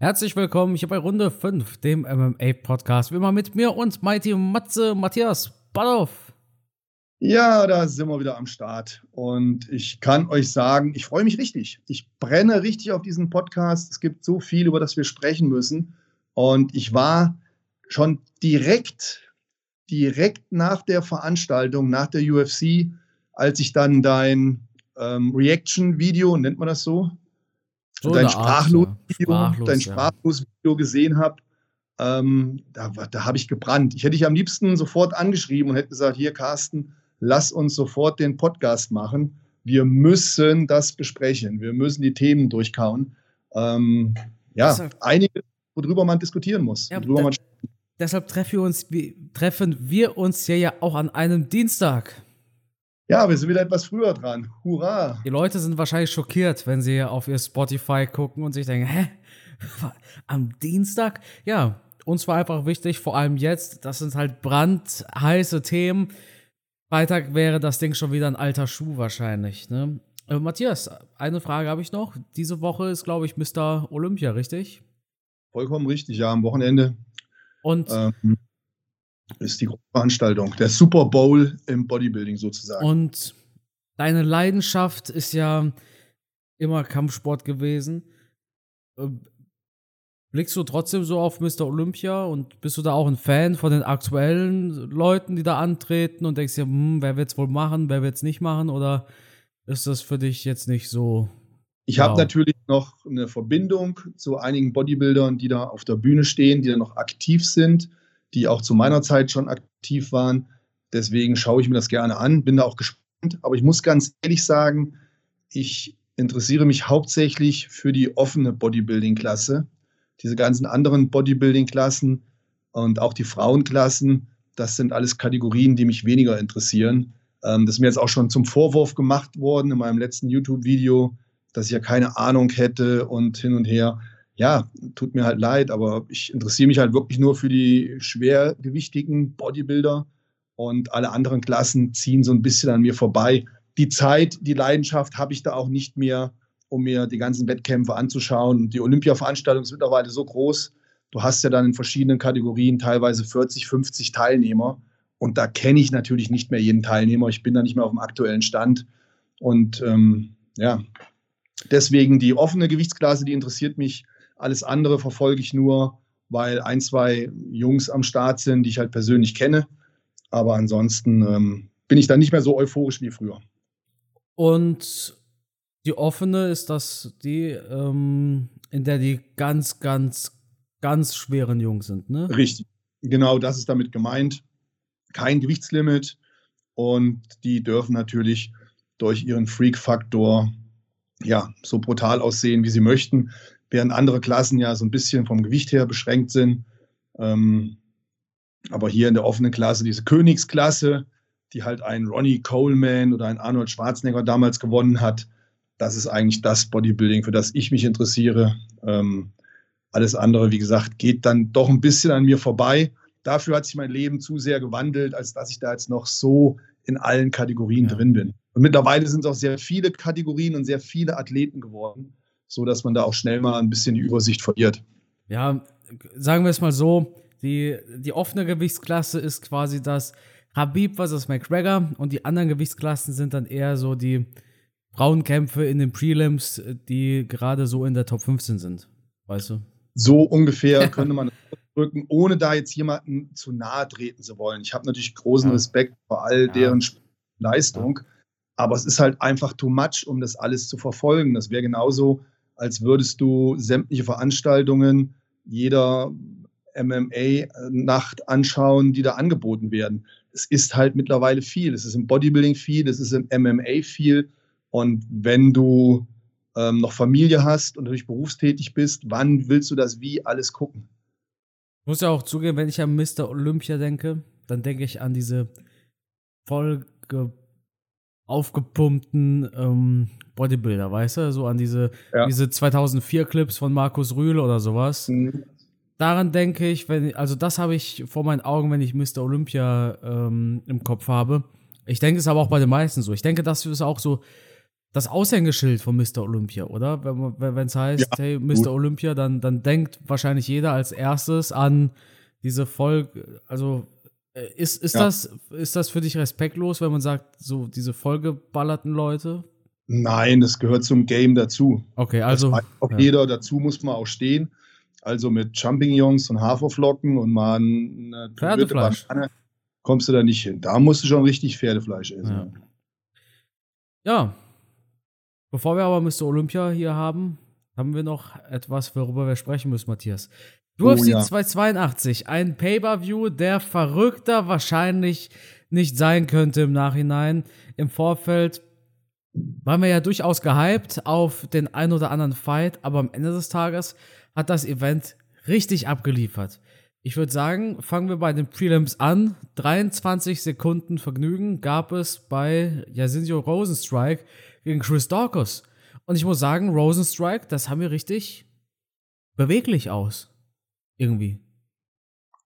Herzlich willkommen hier bei Runde 5, dem MMA-Podcast. Wie immer mit mir und Mighty Matze Matthias Balloff. Ja, da sind wir wieder am Start. Und ich kann euch sagen, ich freue mich richtig. Ich brenne richtig auf diesen Podcast. Es gibt so viel, über das wir sprechen müssen. Und ich war schon direkt, direkt nach der Veranstaltung, nach der UFC, als ich dann dein ähm, Reaction-Video, nennt man das so, so dein Sprachlos-Video Sprachlos, dein Sprachlos Video gesehen habe, ähm, da, da habe ich gebrannt. Ich hätte dich am liebsten sofort angeschrieben und hätte gesagt, hier Carsten, lass uns sofort den Podcast machen. Wir müssen das besprechen. Wir müssen die Themen durchkauen. Ähm, ja, deshalb, einige, worüber man diskutieren muss. Ja, da, man deshalb treffen wir, uns, treffen wir uns ja, ja auch an einem Dienstag. Ja, wir sind wieder etwas früher dran. Hurra! Die Leute sind wahrscheinlich schockiert, wenn sie auf ihr Spotify gucken und sich denken, hä? Am Dienstag? Ja, uns war einfach wichtig, vor allem jetzt, das sind halt brandheiße Themen. Freitag wäre das Ding schon wieder ein alter Schuh wahrscheinlich, ne? Äh, Matthias, eine Frage habe ich noch. Diese Woche ist, glaube ich, Mr. Olympia, richtig? Vollkommen richtig, ja, am Wochenende. Und ähm, ist die Veranstaltung, der Super Bowl im Bodybuilding sozusagen. Und deine Leidenschaft ist ja immer Kampfsport gewesen. Ähm, blickst du trotzdem so auf Mr. Olympia und bist du da auch ein Fan von den aktuellen Leuten, die da antreten und denkst dir, hm, wer wird's wohl machen, wer wird's nicht machen oder ist das für dich jetzt nicht so? Ich habe natürlich noch eine Verbindung zu einigen Bodybuildern, die da auf der Bühne stehen, die da noch aktiv sind die auch zu meiner Zeit schon aktiv waren. Deswegen schaue ich mir das gerne an, bin da auch gespannt. Aber ich muss ganz ehrlich sagen, ich interessiere mich hauptsächlich für die offene Bodybuilding-Klasse. Diese ganzen anderen Bodybuilding-Klassen und auch die Frauenklassen, das sind alles Kategorien, die mich weniger interessieren. Ähm, das ist mir jetzt auch schon zum Vorwurf gemacht worden in meinem letzten YouTube-Video, dass ich ja keine Ahnung hätte und hin und her ja, tut mir halt leid, aber ich interessiere mich halt wirklich nur für die schwergewichtigen Bodybuilder und alle anderen Klassen ziehen so ein bisschen an mir vorbei. Die Zeit, die Leidenschaft habe ich da auch nicht mehr, um mir die ganzen Wettkämpfe anzuschauen. Die Olympia-Veranstaltung ist mittlerweile so groß. Du hast ja dann in verschiedenen Kategorien teilweise 40, 50 Teilnehmer. Und da kenne ich natürlich nicht mehr jeden Teilnehmer. Ich bin da nicht mehr auf dem aktuellen Stand. Und ähm, ja, deswegen die offene Gewichtsklasse, die interessiert mich alles andere verfolge ich nur, weil ein, zwei Jungs am Start sind, die ich halt persönlich kenne. Aber ansonsten ähm, bin ich da nicht mehr so euphorisch wie früher. Und die offene ist das die, ähm, in der die ganz, ganz, ganz schweren Jungs sind, ne? Richtig. Genau, das ist damit gemeint. Kein Gewichtslimit. Und die dürfen natürlich durch ihren Freak-Faktor ja, so brutal aussehen, wie sie möchten während andere Klassen ja so ein bisschen vom Gewicht her beschränkt sind. Ähm, aber hier in der offenen Klasse, diese Königsklasse, die halt ein Ronnie Coleman oder ein Arnold Schwarzenegger damals gewonnen hat, das ist eigentlich das Bodybuilding, für das ich mich interessiere. Ähm, alles andere, wie gesagt, geht dann doch ein bisschen an mir vorbei. Dafür hat sich mein Leben zu sehr gewandelt, als dass ich da jetzt noch so in allen Kategorien ja. drin bin. Und mittlerweile sind es auch sehr viele Kategorien und sehr viele Athleten geworden so dass man da auch schnell mal ein bisschen die Übersicht verliert. Ja, sagen wir es mal so, die, die offene Gewichtsklasse ist quasi das Habib versus McGregor und die anderen Gewichtsklassen sind dann eher so die Frauenkämpfe in den Prelims, die gerade so in der Top 15 sind. Weißt du? So ungefähr könnte man drücken, ohne da jetzt jemanden zu nahe treten zu wollen. Ich habe natürlich großen ja. Respekt vor all ja. deren Leistung, aber es ist halt einfach too much, um das alles zu verfolgen. Das wäre genauso, als würdest du sämtliche Veranstaltungen jeder MMA-Nacht anschauen, die da angeboten werden. Es ist halt mittlerweile viel. Es ist im Bodybuilding viel, es ist im MMA viel. Und wenn du ähm, noch Familie hast und natürlich berufstätig bist, wann willst du das wie alles gucken? Ich muss ja auch zugeben, wenn ich an Mr. Olympia denke, dann denke ich an diese vollge aufgepumpten ähm, Bodybuilder, weißt du? So an diese, ja. diese 2004 Clips von Markus Rühl oder sowas. Mhm. Daran denke ich, wenn, also das habe ich vor meinen Augen, wenn ich Mr. Olympia ähm, im Kopf habe. Ich denke es aber auch bei den meisten so. Ich denke, das ist auch so das Aushängeschild von Mr. Olympia, oder? Wenn es heißt, ja, hey, Mr. Gut. Olympia, dann, dann denkt wahrscheinlich jeder als erstes an diese Folge, also ist, ist, ja. das, ist das für dich respektlos, wenn man sagt, so diese vollgeballerten Leute? Nein, das gehört zum Game dazu. Okay, also. auch ja. jeder, dazu muss man auch stehen. Also mit Champignons und Haferflocken und mal eine Pferdefleisch. Banane kommst du da nicht hin. Da musst du schon richtig Pferdefleisch essen. Ja. ja. Bevor wir aber Mr. Olympia hier haben, haben wir noch etwas, worüber wir sprechen müssen, Matthias. UFC oh, ja. 282, ein Pay-Per-View, der verrückter wahrscheinlich nicht sein könnte im Nachhinein. Im Vorfeld waren wir ja durchaus gehypt auf den ein oder anderen Fight, aber am Ende des Tages hat das Event richtig abgeliefert. Ich würde sagen, fangen wir bei den Prelims an. 23 Sekunden Vergnügen gab es bei Yasinio Rosenstrike gegen Chris Dawkins. Und ich muss sagen, Rosenstrike, das haben wir richtig beweglich aus. Irgendwie.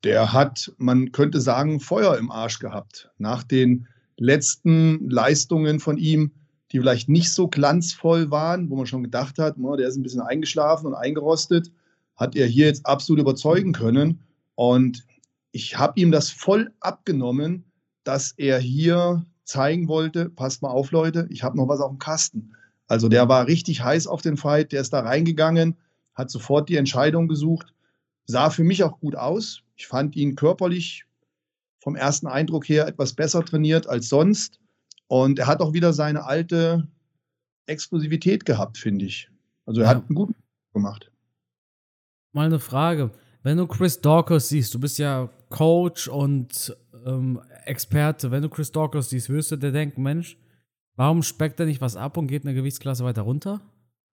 Der hat, man könnte sagen, Feuer im Arsch gehabt. Nach den letzten Leistungen von ihm, die vielleicht nicht so glanzvoll waren, wo man schon gedacht hat, oh, der ist ein bisschen eingeschlafen und eingerostet, hat er hier jetzt absolut überzeugen können. Und ich habe ihm das voll abgenommen, dass er hier zeigen wollte, passt mal auf Leute, ich habe noch was auf dem Kasten. Also der war richtig heiß auf den Fight, der ist da reingegangen, hat sofort die Entscheidung gesucht, sah für mich auch gut aus. Ich fand ihn körperlich vom ersten Eindruck her etwas besser trainiert als sonst. Und er hat auch wieder seine alte Explosivität gehabt, finde ich. Also er ja. hat einen guten gemacht. Mal eine Frage. Wenn du Chris Dawkins siehst, du bist ja Coach und ähm, Experte, wenn du Chris Dawkins siehst, wirst du dir denken, Mensch, warum speckt er nicht was ab und geht eine Gewichtsklasse weiter runter?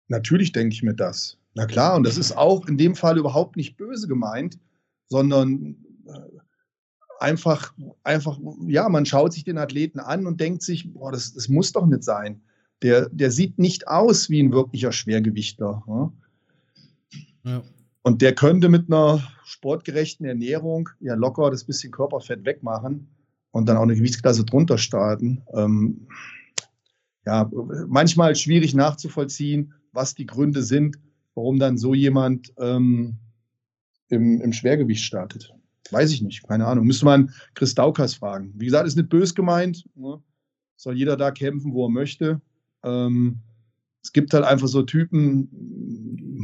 Natürlich denke ich mir das. Na klar, und das ist auch in dem Fall überhaupt nicht böse gemeint, sondern äh, einfach, einfach, ja, man schaut sich den Athleten an und denkt sich, boah, das, das muss doch nicht sein. Der, der sieht nicht aus wie ein wirklicher Schwergewichtler. Ja? Ja. Und der könnte mit einer sportgerechten Ernährung ja locker das bisschen Körperfett wegmachen und dann auch eine Gewichtsklasse drunter starten. Ähm, ja, manchmal schwierig nachzuvollziehen, was die Gründe sind, warum dann so jemand ähm, im, im Schwergewicht startet. Weiß ich nicht, keine Ahnung. Müsste man Chris Daukas fragen. Wie gesagt, ist nicht bös gemeint. Ne? Soll jeder da kämpfen, wo er möchte. Ähm, es gibt halt einfach so Typen,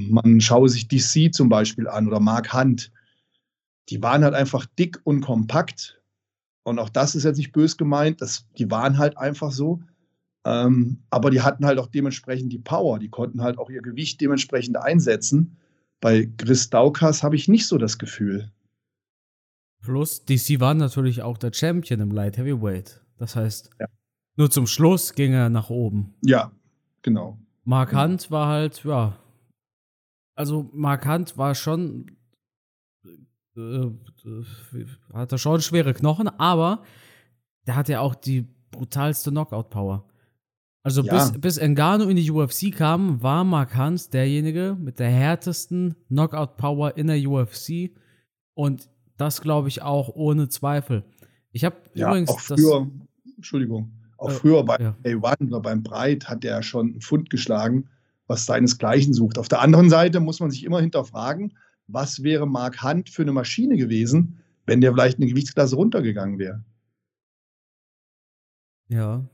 man schaue sich DC zum Beispiel an oder Mark Hunt. Die waren halt einfach dick und kompakt. Und auch das ist jetzt nicht bös gemeint. Das, die waren halt einfach so. Ähm, aber die hatten halt auch dementsprechend die Power. Die konnten halt auch ihr Gewicht dementsprechend einsetzen. Bei Chris Daukas habe ich nicht so das Gefühl. Plus, DC war natürlich auch der Champion im Light Heavyweight. Das heißt, ja. nur zum Schluss ging er nach oben. Ja, genau. Mark genau. Hunt war halt, ja. Also, Mark Hunt war schon. Äh, äh, hatte schon schwere Knochen, aber der hat ja auch die brutalste Knockout-Power. Also ja. bis, bis Engano in die UFC kam, war Mark Hunt derjenige mit der härtesten Knockout-Power in der UFC. Und das glaube ich auch ohne Zweifel. Ich habe ja, übrigens auch früher, Entschuldigung, auch äh, früher bei ja. A1 oder beim Breit hat er schon einen Pfund geschlagen, was seinesgleichen sucht. Auf der anderen Seite muss man sich immer hinterfragen, was wäre Mark Hunt für eine Maschine gewesen, wenn der vielleicht eine Gewichtsklasse runtergegangen wäre. Ja.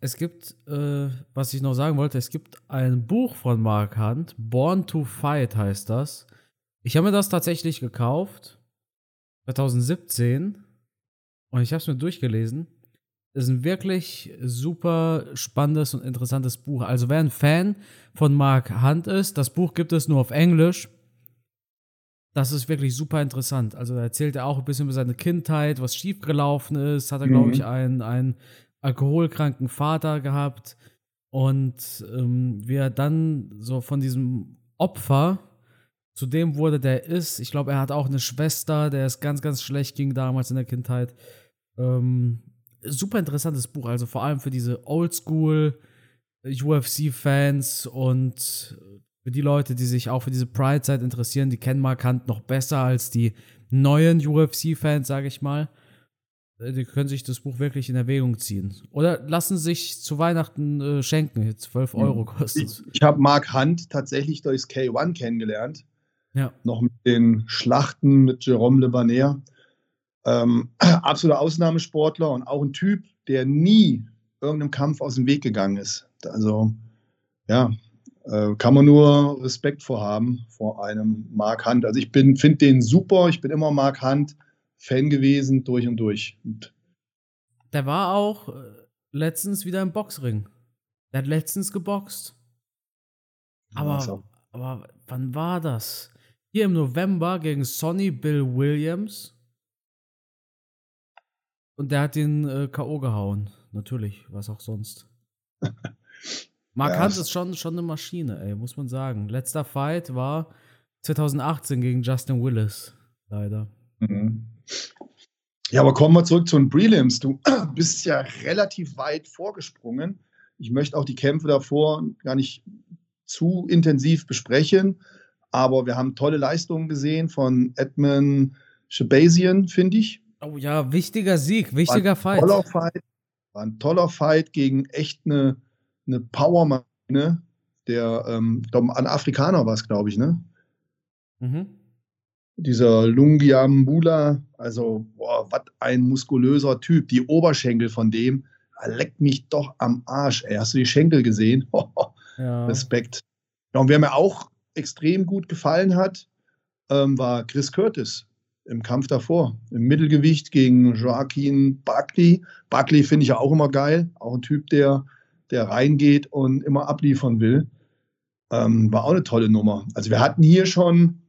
Es gibt, äh, was ich noch sagen wollte, es gibt ein Buch von Mark Hunt, Born to Fight heißt das. Ich habe mir das tatsächlich gekauft, 2017, und ich habe es mir durchgelesen. Es ist ein wirklich super spannendes und interessantes Buch. Also wer ein Fan von Mark Hunt ist, das Buch gibt es nur auf Englisch. Das ist wirklich super interessant. Also da erzählt er auch ein bisschen über seine Kindheit, was schiefgelaufen ist. Hat er, mhm. glaube ich, einen, einen alkoholkranken Vater gehabt. Und ähm, wie er dann so von diesem Opfer zu dem wurde, der ist. Ich glaube, er hat auch eine Schwester, der es ganz, ganz schlecht ging damals in der Kindheit. Ähm, super interessantes Buch, also vor allem für diese Oldschool UFC-Fans und für die Leute, die sich auch für diese Pride-Zeit interessieren, die kennen Mark Hunt noch besser als die neuen UFC-Fans, sage ich mal. Äh, die können sich das Buch wirklich in Erwägung ziehen. Oder lassen sich zu Weihnachten äh, schenken. 12 hm. Euro kostet Ich, ich habe Mark Hunt tatsächlich durchs K1 kennengelernt. Ja. Noch mit den Schlachten mit Jerome Le Banner. Ähm, absoluter Ausnahmesportler und auch ein Typ, der nie irgendeinem Kampf aus dem Weg gegangen ist. Also, ja, äh, kann man nur Respekt vorhaben vor einem Mark Hunt. Also ich finde den super, ich bin immer Mark Hunt Fan gewesen, durch und durch. Und der war auch äh, letztens wieder im Boxring. Der hat letztens geboxt. Aber, aber wann war das? Hier im November gegen Sonny Bill Williams. Und der hat den äh, K.O. gehauen. Natürlich, was auch sonst. Mark ja, Hunt ist schon, schon eine Maschine, ey, muss man sagen. Letzter Fight war 2018 gegen Justin Willis, leider. Mhm. Ja, aber kommen wir zurück zu den Prelims. Du bist ja relativ weit vorgesprungen. Ich möchte auch die Kämpfe davor gar nicht zu intensiv besprechen, aber wir haben tolle Leistungen gesehen von Edmund Shabazian, finde ich. Oh ja, wichtiger Sieg, wichtiger Fight. Toller Fight. War ein toller Fight gegen echt eine, eine Powermaschine. Der, ähm, ein Afrikaner war es, glaube ich, ne? Mhm dieser Lungiambula, also boah, was ein muskulöser Typ. Die Oberschenkel von dem, leckt mich doch am Arsch. Ey, hast du die Schenkel gesehen? ja. Respekt. Ja, und wer mir auch extrem gut gefallen hat, ähm, war Chris Curtis im Kampf davor. Im Mittelgewicht gegen Joaquin Buckley. Buckley finde ich ja auch immer geil. Auch ein Typ, der, der reingeht und immer abliefern will. Ähm, war auch eine tolle Nummer. Also wir hatten hier schon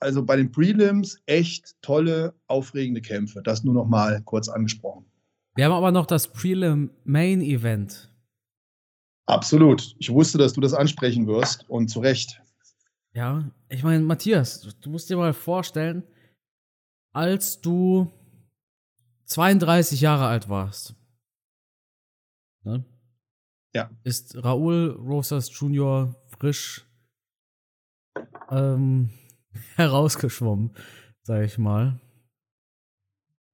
also bei den Prelims echt tolle, aufregende Kämpfe. Das nur noch mal kurz angesprochen. Wir haben aber noch das Prelim Main Event. Absolut. Ich wusste, dass du das ansprechen wirst und zu Recht. Ja, ich meine, Matthias, du musst dir mal vorstellen, als du 32 Jahre alt warst, ne? ja. ist Raúl Rosas Jr. frisch ähm, herausgeschwommen, sag ich mal.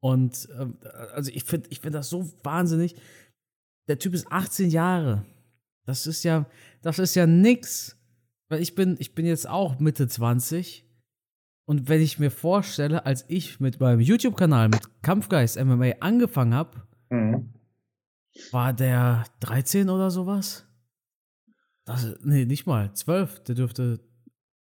Und äh, also ich finde ich find das so wahnsinnig. Der Typ ist 18 Jahre. Das ist ja, das ist ja nix. Weil ich bin, ich bin jetzt auch Mitte 20. Und wenn ich mir vorstelle, als ich mit meinem YouTube-Kanal mit Kampfgeist MMA angefangen habe, mhm. war der 13 oder sowas? Das, nee, nicht mal. 12. Der dürfte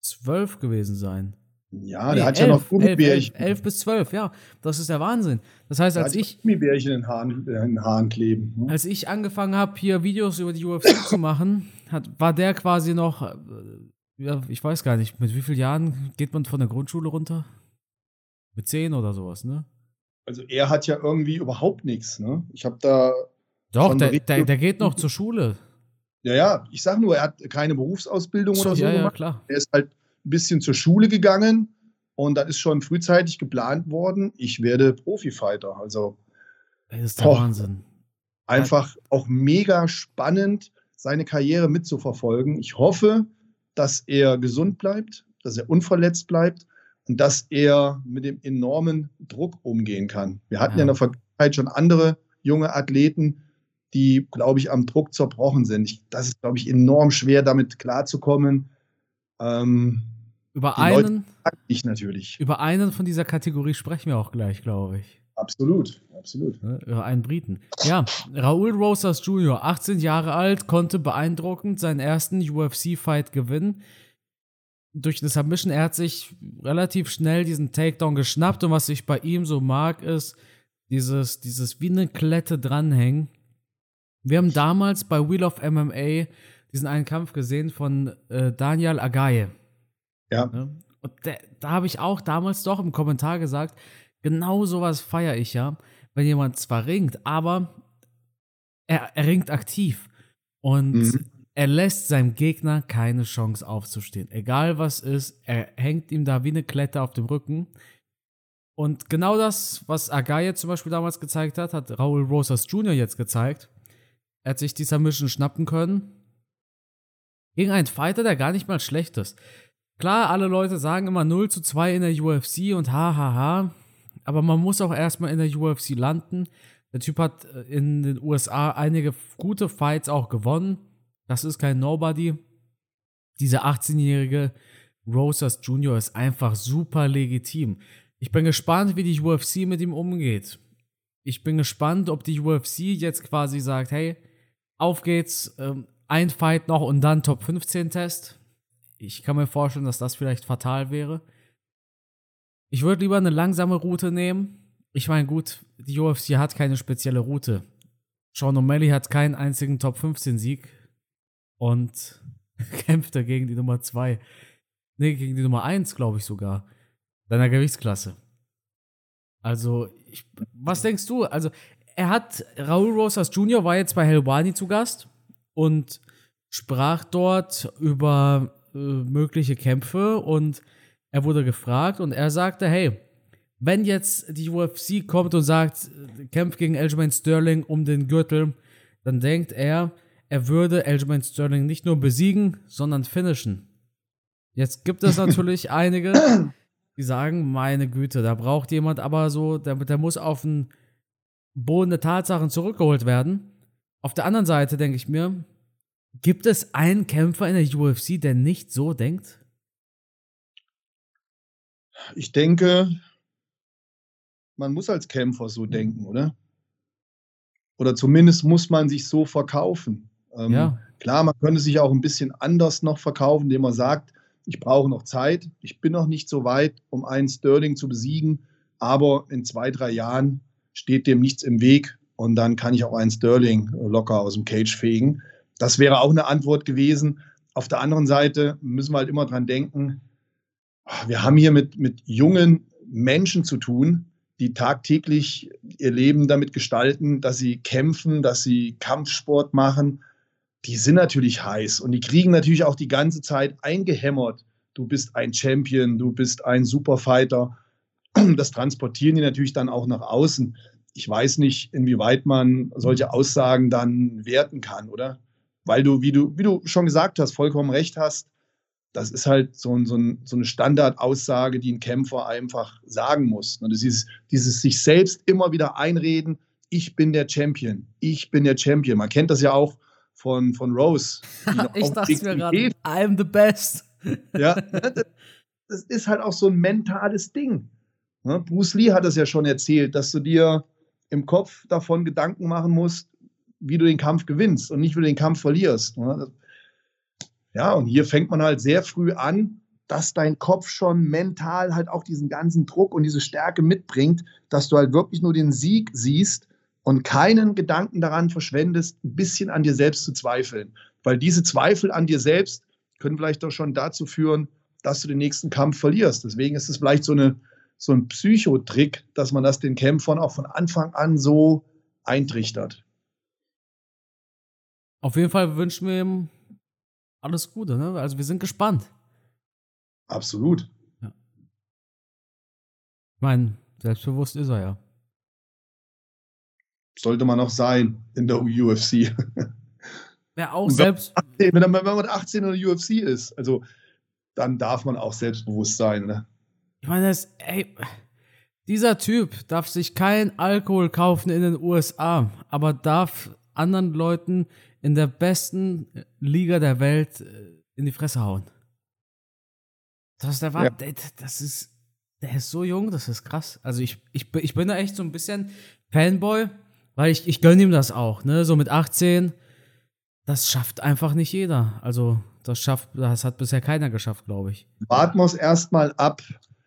12 gewesen sein. Ja, nee, der hat elf, ja noch Gummibärchen. 11, 11, bis 12, ja. Das ist der Wahnsinn. Das heißt, als ich. Gummibärchen in Haaren, in den Haaren kleben. Ne? Als ich angefangen habe, hier Videos über die UFC zu machen, hat, war der quasi noch. Äh, ja, ich weiß gar nicht, mit wie vielen Jahren geht man von der Grundschule runter? Mit 10 oder sowas, ne? Also er hat ja irgendwie überhaupt nichts, ne? Ich habe da. Doch, der, der, der, geht noch zur Schule. Ja, ja, ich sag nur, er hat keine Berufsausbildung so, oder so. Ja, ja, klar. Er ist halt ein bisschen zur Schule gegangen und dann ist schon frühzeitig geplant worden, ich werde Profifighter. Also das ist der boah, Wahnsinn. Einfach auch mega spannend, seine Karriere mitzuverfolgen. Ich hoffe, dass er gesund bleibt, dass er unverletzt bleibt und dass er mit dem enormen Druck umgehen kann. Wir hatten ja, ja in der Vergangenheit schon andere junge Athleten, die, glaube ich, am Druck zerbrochen sind. Ich, das ist, glaube ich, enorm schwer, damit klarzukommen. Ähm, über einen, ich natürlich. Über einen von dieser Kategorie sprechen wir auch gleich, glaube ich. Absolut, absolut. Ne, über einen Briten. Ja, Raúl Rosas Jr., 18 Jahre alt, konnte beeindruckend seinen ersten UFC-Fight gewinnen. Durch eine Submission, er hat sich relativ schnell diesen Takedown geschnappt und was ich bei ihm so mag, ist dieses, dieses wie eine Klette dranhängen. Wir haben damals bei Wheel of MMA diesen einen Kampf gesehen von äh, Daniel Agaye. Ja. Ne? Und der, da habe ich auch damals doch im Kommentar gesagt, genau sowas feiere ich ja, wenn jemand zwar ringt, aber er, er ringt aktiv und mhm. er lässt seinem Gegner keine Chance aufzustehen. Egal was ist, er hängt ihm da wie eine Klette auf dem Rücken. Und genau das, was Agaye zum Beispiel damals gezeigt hat, hat Raul Rosas Jr. jetzt gezeigt. Er hat sich dieser Mission schnappen können. Gegen einen Fighter, der gar nicht mal schlecht ist. Klar, alle Leute sagen immer 0 zu 2 in der UFC und hahaha. Ha, ha. aber man muss auch erstmal in der UFC landen. Der Typ hat äh, in den USA einige gute Fights auch gewonnen. Das ist kein Nobody. Dieser 18-jährige Rosas Jr. ist einfach super legitim. Ich bin gespannt, wie die UFC mit ihm umgeht. Ich bin gespannt, ob die UFC jetzt quasi sagt, hey, auf geht's, ähm, ein Fight noch und dann Top 15 Test. Ich kann mir vorstellen, dass das vielleicht fatal wäre. Ich würde lieber eine langsame Route nehmen. Ich meine, gut, die UFC hat keine spezielle Route. Sean O'Malley hat keinen einzigen Top 15 Sieg und kämpfte gegen die Nummer 2. Nee, gegen die Nummer 1, glaube ich sogar. Deiner Gewichtsklasse. Also, ich, was denkst du? Also, er hat, Raul Rosas Jr. war jetzt bei Helwani zu Gast und sprach dort über äh, mögliche Kämpfe und er wurde gefragt und er sagte, hey, wenn jetzt die UFC kommt und sagt, kämpft gegen Aljamain Sterling um den Gürtel, dann denkt er, er würde Aljamain Sterling nicht nur besiegen, sondern finishen. Jetzt gibt es natürlich einige, die sagen, meine Güte, da braucht jemand aber so, der, der muss auf den Boden der Tatsachen zurückgeholt werden. Auf der anderen Seite denke ich mir, gibt es einen Kämpfer in der UFC, der nicht so denkt? Ich denke, man muss als Kämpfer so denken, oder? Oder zumindest muss man sich so verkaufen. Ähm, ja. Klar, man könnte sich auch ein bisschen anders noch verkaufen, indem man sagt, ich brauche noch Zeit, ich bin noch nicht so weit, um einen Sterling zu besiegen, aber in zwei, drei Jahren steht dem nichts im Weg und dann kann ich auch einen Sterling locker aus dem Cage fegen. Das wäre auch eine Antwort gewesen. Auf der anderen Seite müssen wir halt immer dran denken, wir haben hier mit, mit jungen Menschen zu tun, die tagtäglich ihr Leben damit gestalten, dass sie kämpfen, dass sie Kampfsport machen. Die sind natürlich heiß und die kriegen natürlich auch die ganze Zeit eingehämmert. Du bist ein Champion, du bist ein Superfighter. Das transportieren die natürlich dann auch nach außen. Ich weiß nicht, inwieweit man solche Aussagen dann werten kann, oder? Weil du, wie du, wie du schon gesagt hast, vollkommen recht hast, das ist halt so, ein, so, ein, so, eine Standardaussage, die ein Kämpfer einfach sagen muss. Und das ist dieses sich selbst immer wieder einreden, ich bin der Champion, ich bin der Champion. Man kennt das ja auch von, von Rose. ich dachte mir gerade, I'm the best. ja, ne, das ist halt auch so ein mentales Ding. Ne, Bruce Lee hat das ja schon erzählt, dass du dir im Kopf davon Gedanken machen musst, wie du den Kampf gewinnst und nicht, wie du den Kampf verlierst. Ne. Ja, und hier fängt man halt sehr früh an, dass dein Kopf schon mental halt auch diesen ganzen Druck und diese Stärke mitbringt, dass du halt wirklich nur den Sieg siehst und keinen Gedanken daran verschwendest, ein bisschen an dir selbst zu zweifeln. Weil diese Zweifel an dir selbst können vielleicht doch schon dazu führen, dass du den nächsten Kampf verlierst. Deswegen ist es vielleicht so, eine, so ein Psychotrick, dass man das den Kämpfern auch von Anfang an so eintrichtert. Auf jeden Fall wünschen wir ihm alles Gute, ne? Also wir sind gespannt. Absolut. Ja. Ich meine, selbstbewusst ist er ja. Sollte man noch sein in der UFC. Ja, auch selbst. 18, wenn, man, wenn man 18 in der UFC ist, also dann darf man auch selbstbewusst sein. Ne? Ich meine, das, ey, dieser Typ darf sich kein Alkohol kaufen in den USA, aber darf anderen Leuten in der besten Liga der Welt äh, in die Fresse hauen. Das, der war, ja. das ist, der ist so jung, das ist krass. Also ich, ich, ich bin da echt so ein bisschen Fanboy, weil ich, ich gönne ihm das auch, ne? So mit 18, das schafft einfach nicht jeder. Also das schafft, das hat bisher keiner geschafft, glaube ich. Warten wir es erstmal ab.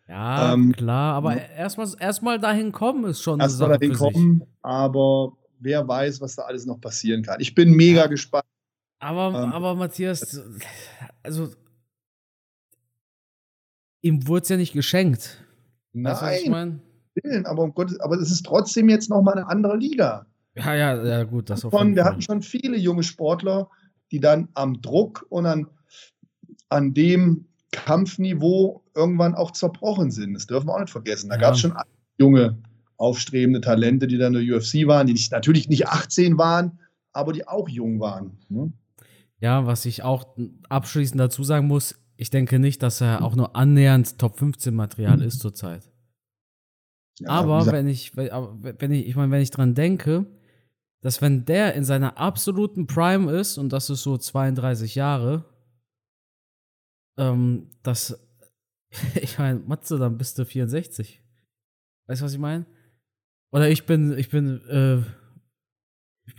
Ja, ähm, klar, aber erstmal erst dahin kommen ist schon erstmal dahin kommen, aber wer weiß, was da alles noch passieren kann. Ich bin mega ja. gespannt. Aber, ähm, aber Matthias, also ihm wurde es ja nicht geschenkt. Nein, weißt du, ich aber um Gottes, aber es ist trotzdem jetzt noch mal eine andere Liga. Ja, ja, ja, gut, das von, Wir hatten schon viele junge Sportler, die dann am Druck und an, an dem Kampfniveau irgendwann auch zerbrochen sind. Das dürfen wir auch nicht vergessen. Da ja. gab es schon junge aufstrebende Talente, die dann in der UFC waren, die nicht, natürlich nicht 18 waren, aber die auch jung waren. Ne? Ja, was ich auch abschließend dazu sagen muss, ich denke nicht, dass er auch nur annähernd Top 15 Material ist zurzeit. Ja, aber wenn ich, wenn ich, ich meine, wenn ich dran denke, dass wenn der in seiner absoluten Prime ist, und das ist so 32 Jahre, ähm, dass, ich meine, Matze, dann bist du 64. Weißt du, was ich meine? Oder ich bin, ich bin, äh,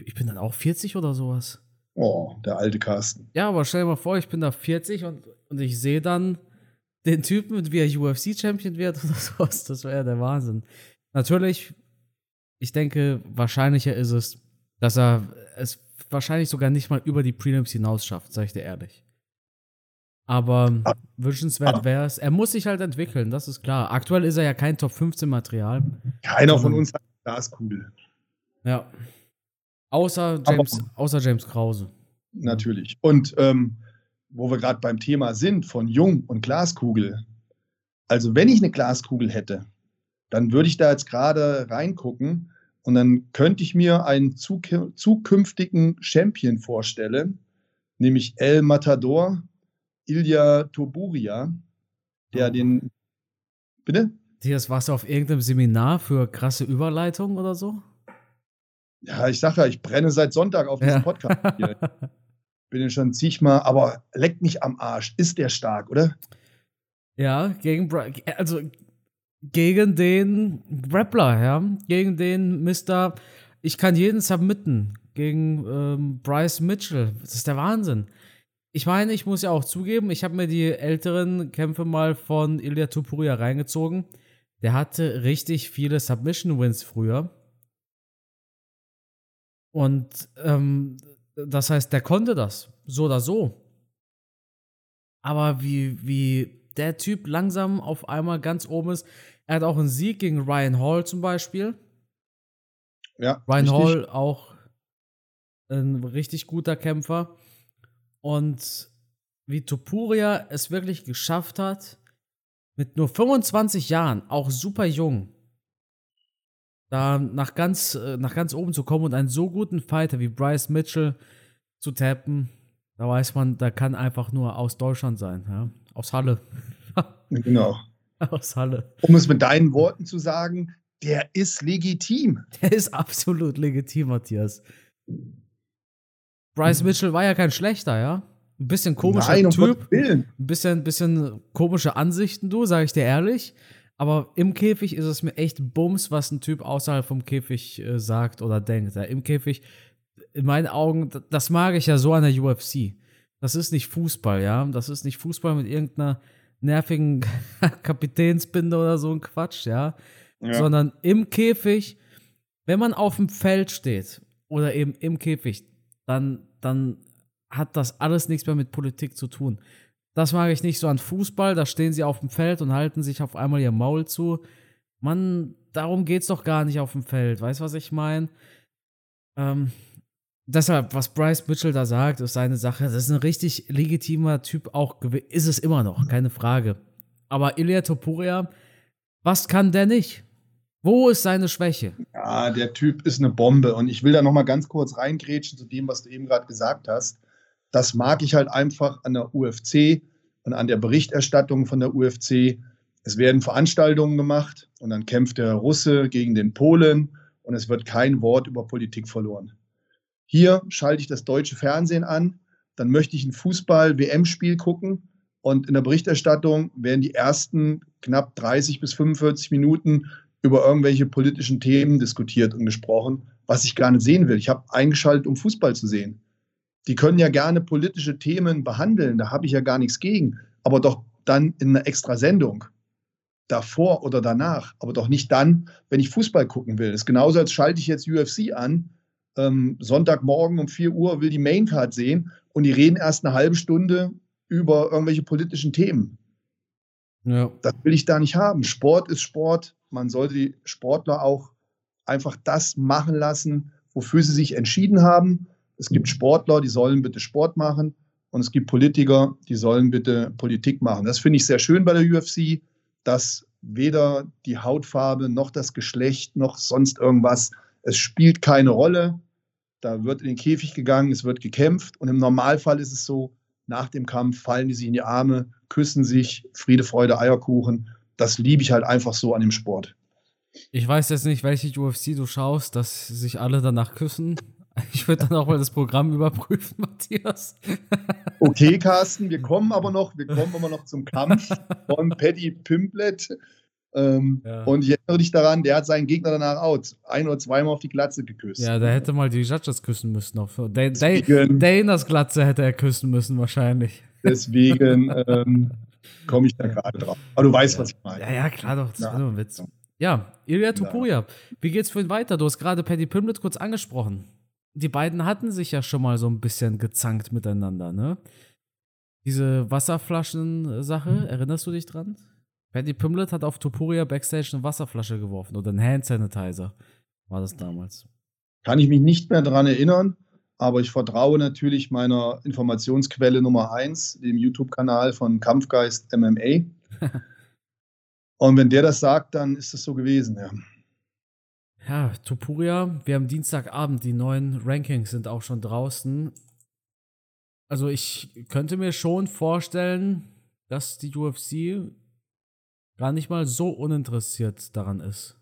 ich bin dann auch 40 oder sowas. Oh, der alte Carsten. Ja, aber stell dir mal vor, ich bin da 40 und, und ich sehe dann den Typen, wie er UFC-Champion wird oder sowas. Das wäre ja der Wahnsinn. Natürlich, ich denke, wahrscheinlicher ist es, dass er es wahrscheinlich sogar nicht mal über die Prelims hinaus schafft, sag ich dir ehrlich. Aber ah. wünschenswert wäre es. Er muss sich halt entwickeln, das ist klar. Aktuell ist er ja kein Top 15 Material. Keiner von uns hat Glaskugel. Ja. Außer James, außer James Krause. Natürlich. Und ähm, wo wir gerade beim Thema sind, von Jung und Glaskugel. Also, wenn ich eine Glaskugel hätte, dann würde ich da jetzt gerade reingucken und dann könnte ich mir einen zukünftigen Champion vorstellen, nämlich El Matador, Ilya Toburia, der oh. den. Bitte? Das warst du auf irgendeinem Seminar für krasse Überleitung oder so? Ja, ich sage ja, ich brenne seit Sonntag auf diesem ja. Podcast hier. Bin ja schon zigmal, aber leckt mich am Arsch. Ist der stark, oder? Ja, gegen also gegen den Grappler, ja, gegen den Mr. Ich kann jeden submitten gegen ähm, Bryce Mitchell. Das ist der Wahnsinn. Ich meine, ich muss ja auch zugeben, ich habe mir die älteren Kämpfe mal von Ilya Tupuria reingezogen. Der hatte richtig viele Submission-Wins früher. Und ähm, das heißt, der konnte das, so oder so. Aber wie, wie der Typ langsam auf einmal ganz oben ist, er hat auch einen Sieg gegen Ryan Hall zum Beispiel. Ja. Ryan richtig. Hall auch ein richtig guter Kämpfer. Und wie Topuria es wirklich geschafft hat, mit nur 25 Jahren, auch super jung, da nach ganz, äh, nach ganz oben zu kommen und einen so guten Fighter wie Bryce Mitchell zu tappen, da weiß man, da kann einfach nur aus Deutschland sein, ja? aus Halle. genau. Aus Halle. Um es mit deinen Worten zu sagen, der ist legitim. Der ist absolut legitim, Matthias. Bryce Mitchell war ja kein schlechter, ja? Ein bisschen komischer Nein, um Typ. Ein bisschen, bisschen komische Ansichten, du, sag ich dir ehrlich. Aber im Käfig ist es mir echt Bums, was ein Typ außerhalb vom Käfig äh, sagt oder denkt. Ja, Im Käfig, in meinen Augen, das mag ich ja so an der UFC. Das ist nicht Fußball, ja. Das ist nicht Fußball mit irgendeiner nervigen Kapitänsbinde oder so ein Quatsch, ja? ja. Sondern im Käfig, wenn man auf dem Feld steht oder eben im Käfig, dann, dann hat das alles nichts mehr mit Politik zu tun. Das mag ich nicht so an Fußball, da stehen sie auf dem Feld und halten sich auf einmal ihr Maul zu. Mann, darum geht's doch gar nicht auf dem Feld. Weißt du, was ich meine? Ähm, deshalb, was Bryce Mitchell da sagt, ist seine Sache. Das ist ein richtig legitimer Typ, auch ist es immer noch, keine Frage. Aber Ilya Topuria, was kann der nicht? Wo ist seine Schwäche? Ja, der Typ ist eine Bombe. Und ich will da noch mal ganz kurz reingrätschen zu dem, was du eben gerade gesagt hast. Das mag ich halt einfach an der UFC und an der Berichterstattung von der UFC. Es werden Veranstaltungen gemacht und dann kämpft der Russe gegen den Polen und es wird kein Wort über Politik verloren. Hier schalte ich das deutsche Fernsehen an, dann möchte ich ein Fußball-WM-Spiel gucken und in der Berichterstattung werden die ersten knapp 30 bis 45 Minuten über irgendwelche politischen Themen diskutiert und gesprochen, was ich gar nicht sehen will. Ich habe eingeschaltet, um Fußball zu sehen. Die können ja gerne politische Themen behandeln, da habe ich ja gar nichts gegen, aber doch dann in einer extra Sendung. Davor oder danach, aber doch nicht dann, wenn ich Fußball gucken will. Das ist genauso, als schalte ich jetzt UFC an, ähm, Sonntagmorgen um 4 Uhr will die Maincard sehen und die reden erst eine halbe Stunde über irgendwelche politischen Themen. Ja. Das will ich da nicht haben. Sport ist Sport. Man sollte die Sportler auch einfach das machen lassen, wofür sie sich entschieden haben. Es gibt Sportler, die sollen bitte Sport machen und es gibt Politiker, die sollen bitte Politik machen. Das finde ich sehr schön bei der UFC, dass weder die Hautfarbe noch das Geschlecht noch sonst irgendwas, es spielt keine Rolle. Da wird in den Käfig gegangen, es wird gekämpft und im Normalfall ist es so, nach dem Kampf fallen die sich in die Arme, küssen sich, Friede, Freude, Eierkuchen. Das liebe ich halt einfach so an dem Sport. Ich weiß jetzt nicht, welche UFC du schaust, dass sich alle danach küssen. Ich würde dann auch mal das Programm überprüfen, Matthias. Okay, Carsten, wir kommen aber noch, wir kommen aber noch zum Kampf von Paddy Pimplet. Ähm, ja. Und ich erinnere dich daran, der hat seinen Gegner danach out. Ein oder zweimal auf die Glatze geküsst. Ja, der hätte mal die Judges küssen müssen. Auf, Danas Glatze hätte er küssen müssen, wahrscheinlich. Deswegen ähm, komme ich da gerade drauf. Aber du weißt, ja. was ich meine. Ja, ja, klar doch. Das ja. war nur ein Witz. Ja, Ilya Tupuria. Wie geht's für ihn weiter? Du hast gerade Paddy Pimblet kurz angesprochen. Die beiden hatten sich ja schon mal so ein bisschen gezankt miteinander, ne? Diese Wasserflaschen-Sache, mhm. erinnerst du dich dran? Paddy Pimblet hat auf Tupuria Backstage eine Wasserflasche geworfen oder einen Hand Sanitizer. War das damals. Kann ich mich nicht mehr daran erinnern, aber ich vertraue natürlich meiner Informationsquelle Nummer 1, dem YouTube-Kanal von Kampfgeist MMA. Und wenn der das sagt, dann ist es so gewesen, ja. Ja, Topuria, wir haben Dienstagabend, die neuen Rankings sind auch schon draußen. Also ich könnte mir schon vorstellen, dass die UFC gar nicht mal so uninteressiert daran ist.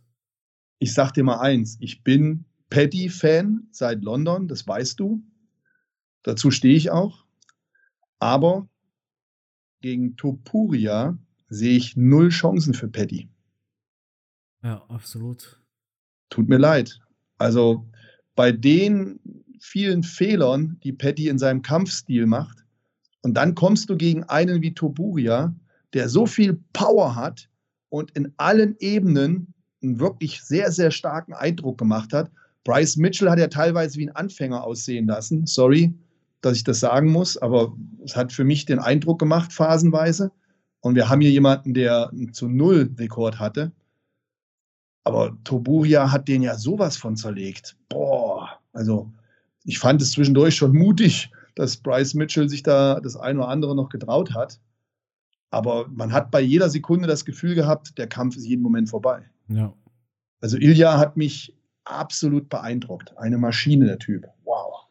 Ich sag dir mal eins, ich bin Paddy-Fan seit London, das weißt du. Dazu stehe ich auch. Aber gegen Topuria sehe ich null Chancen für Paddy. Ja, absolut. Tut mir leid. Also bei den vielen Fehlern, die Paddy in seinem Kampfstil macht, und dann kommst du gegen einen wie Topuria, der so viel Power hat und in allen Ebenen einen wirklich sehr, sehr starken Eindruck gemacht hat. Bryce Mitchell hat ja teilweise wie ein Anfänger aussehen lassen. Sorry, dass ich das sagen muss, aber es hat für mich den Eindruck gemacht, phasenweise. Und wir haben hier jemanden, der einen zu Null Rekord hatte. Aber Toburia hat den ja sowas von zerlegt. Boah, also ich fand es zwischendurch schon mutig, dass Bryce Mitchell sich da das eine oder andere noch getraut hat. Aber man hat bei jeder Sekunde das Gefühl gehabt, der Kampf ist jeden Moment vorbei. Ja. Also Ilja hat mich absolut beeindruckt. Eine Maschine, der Typ. Wow.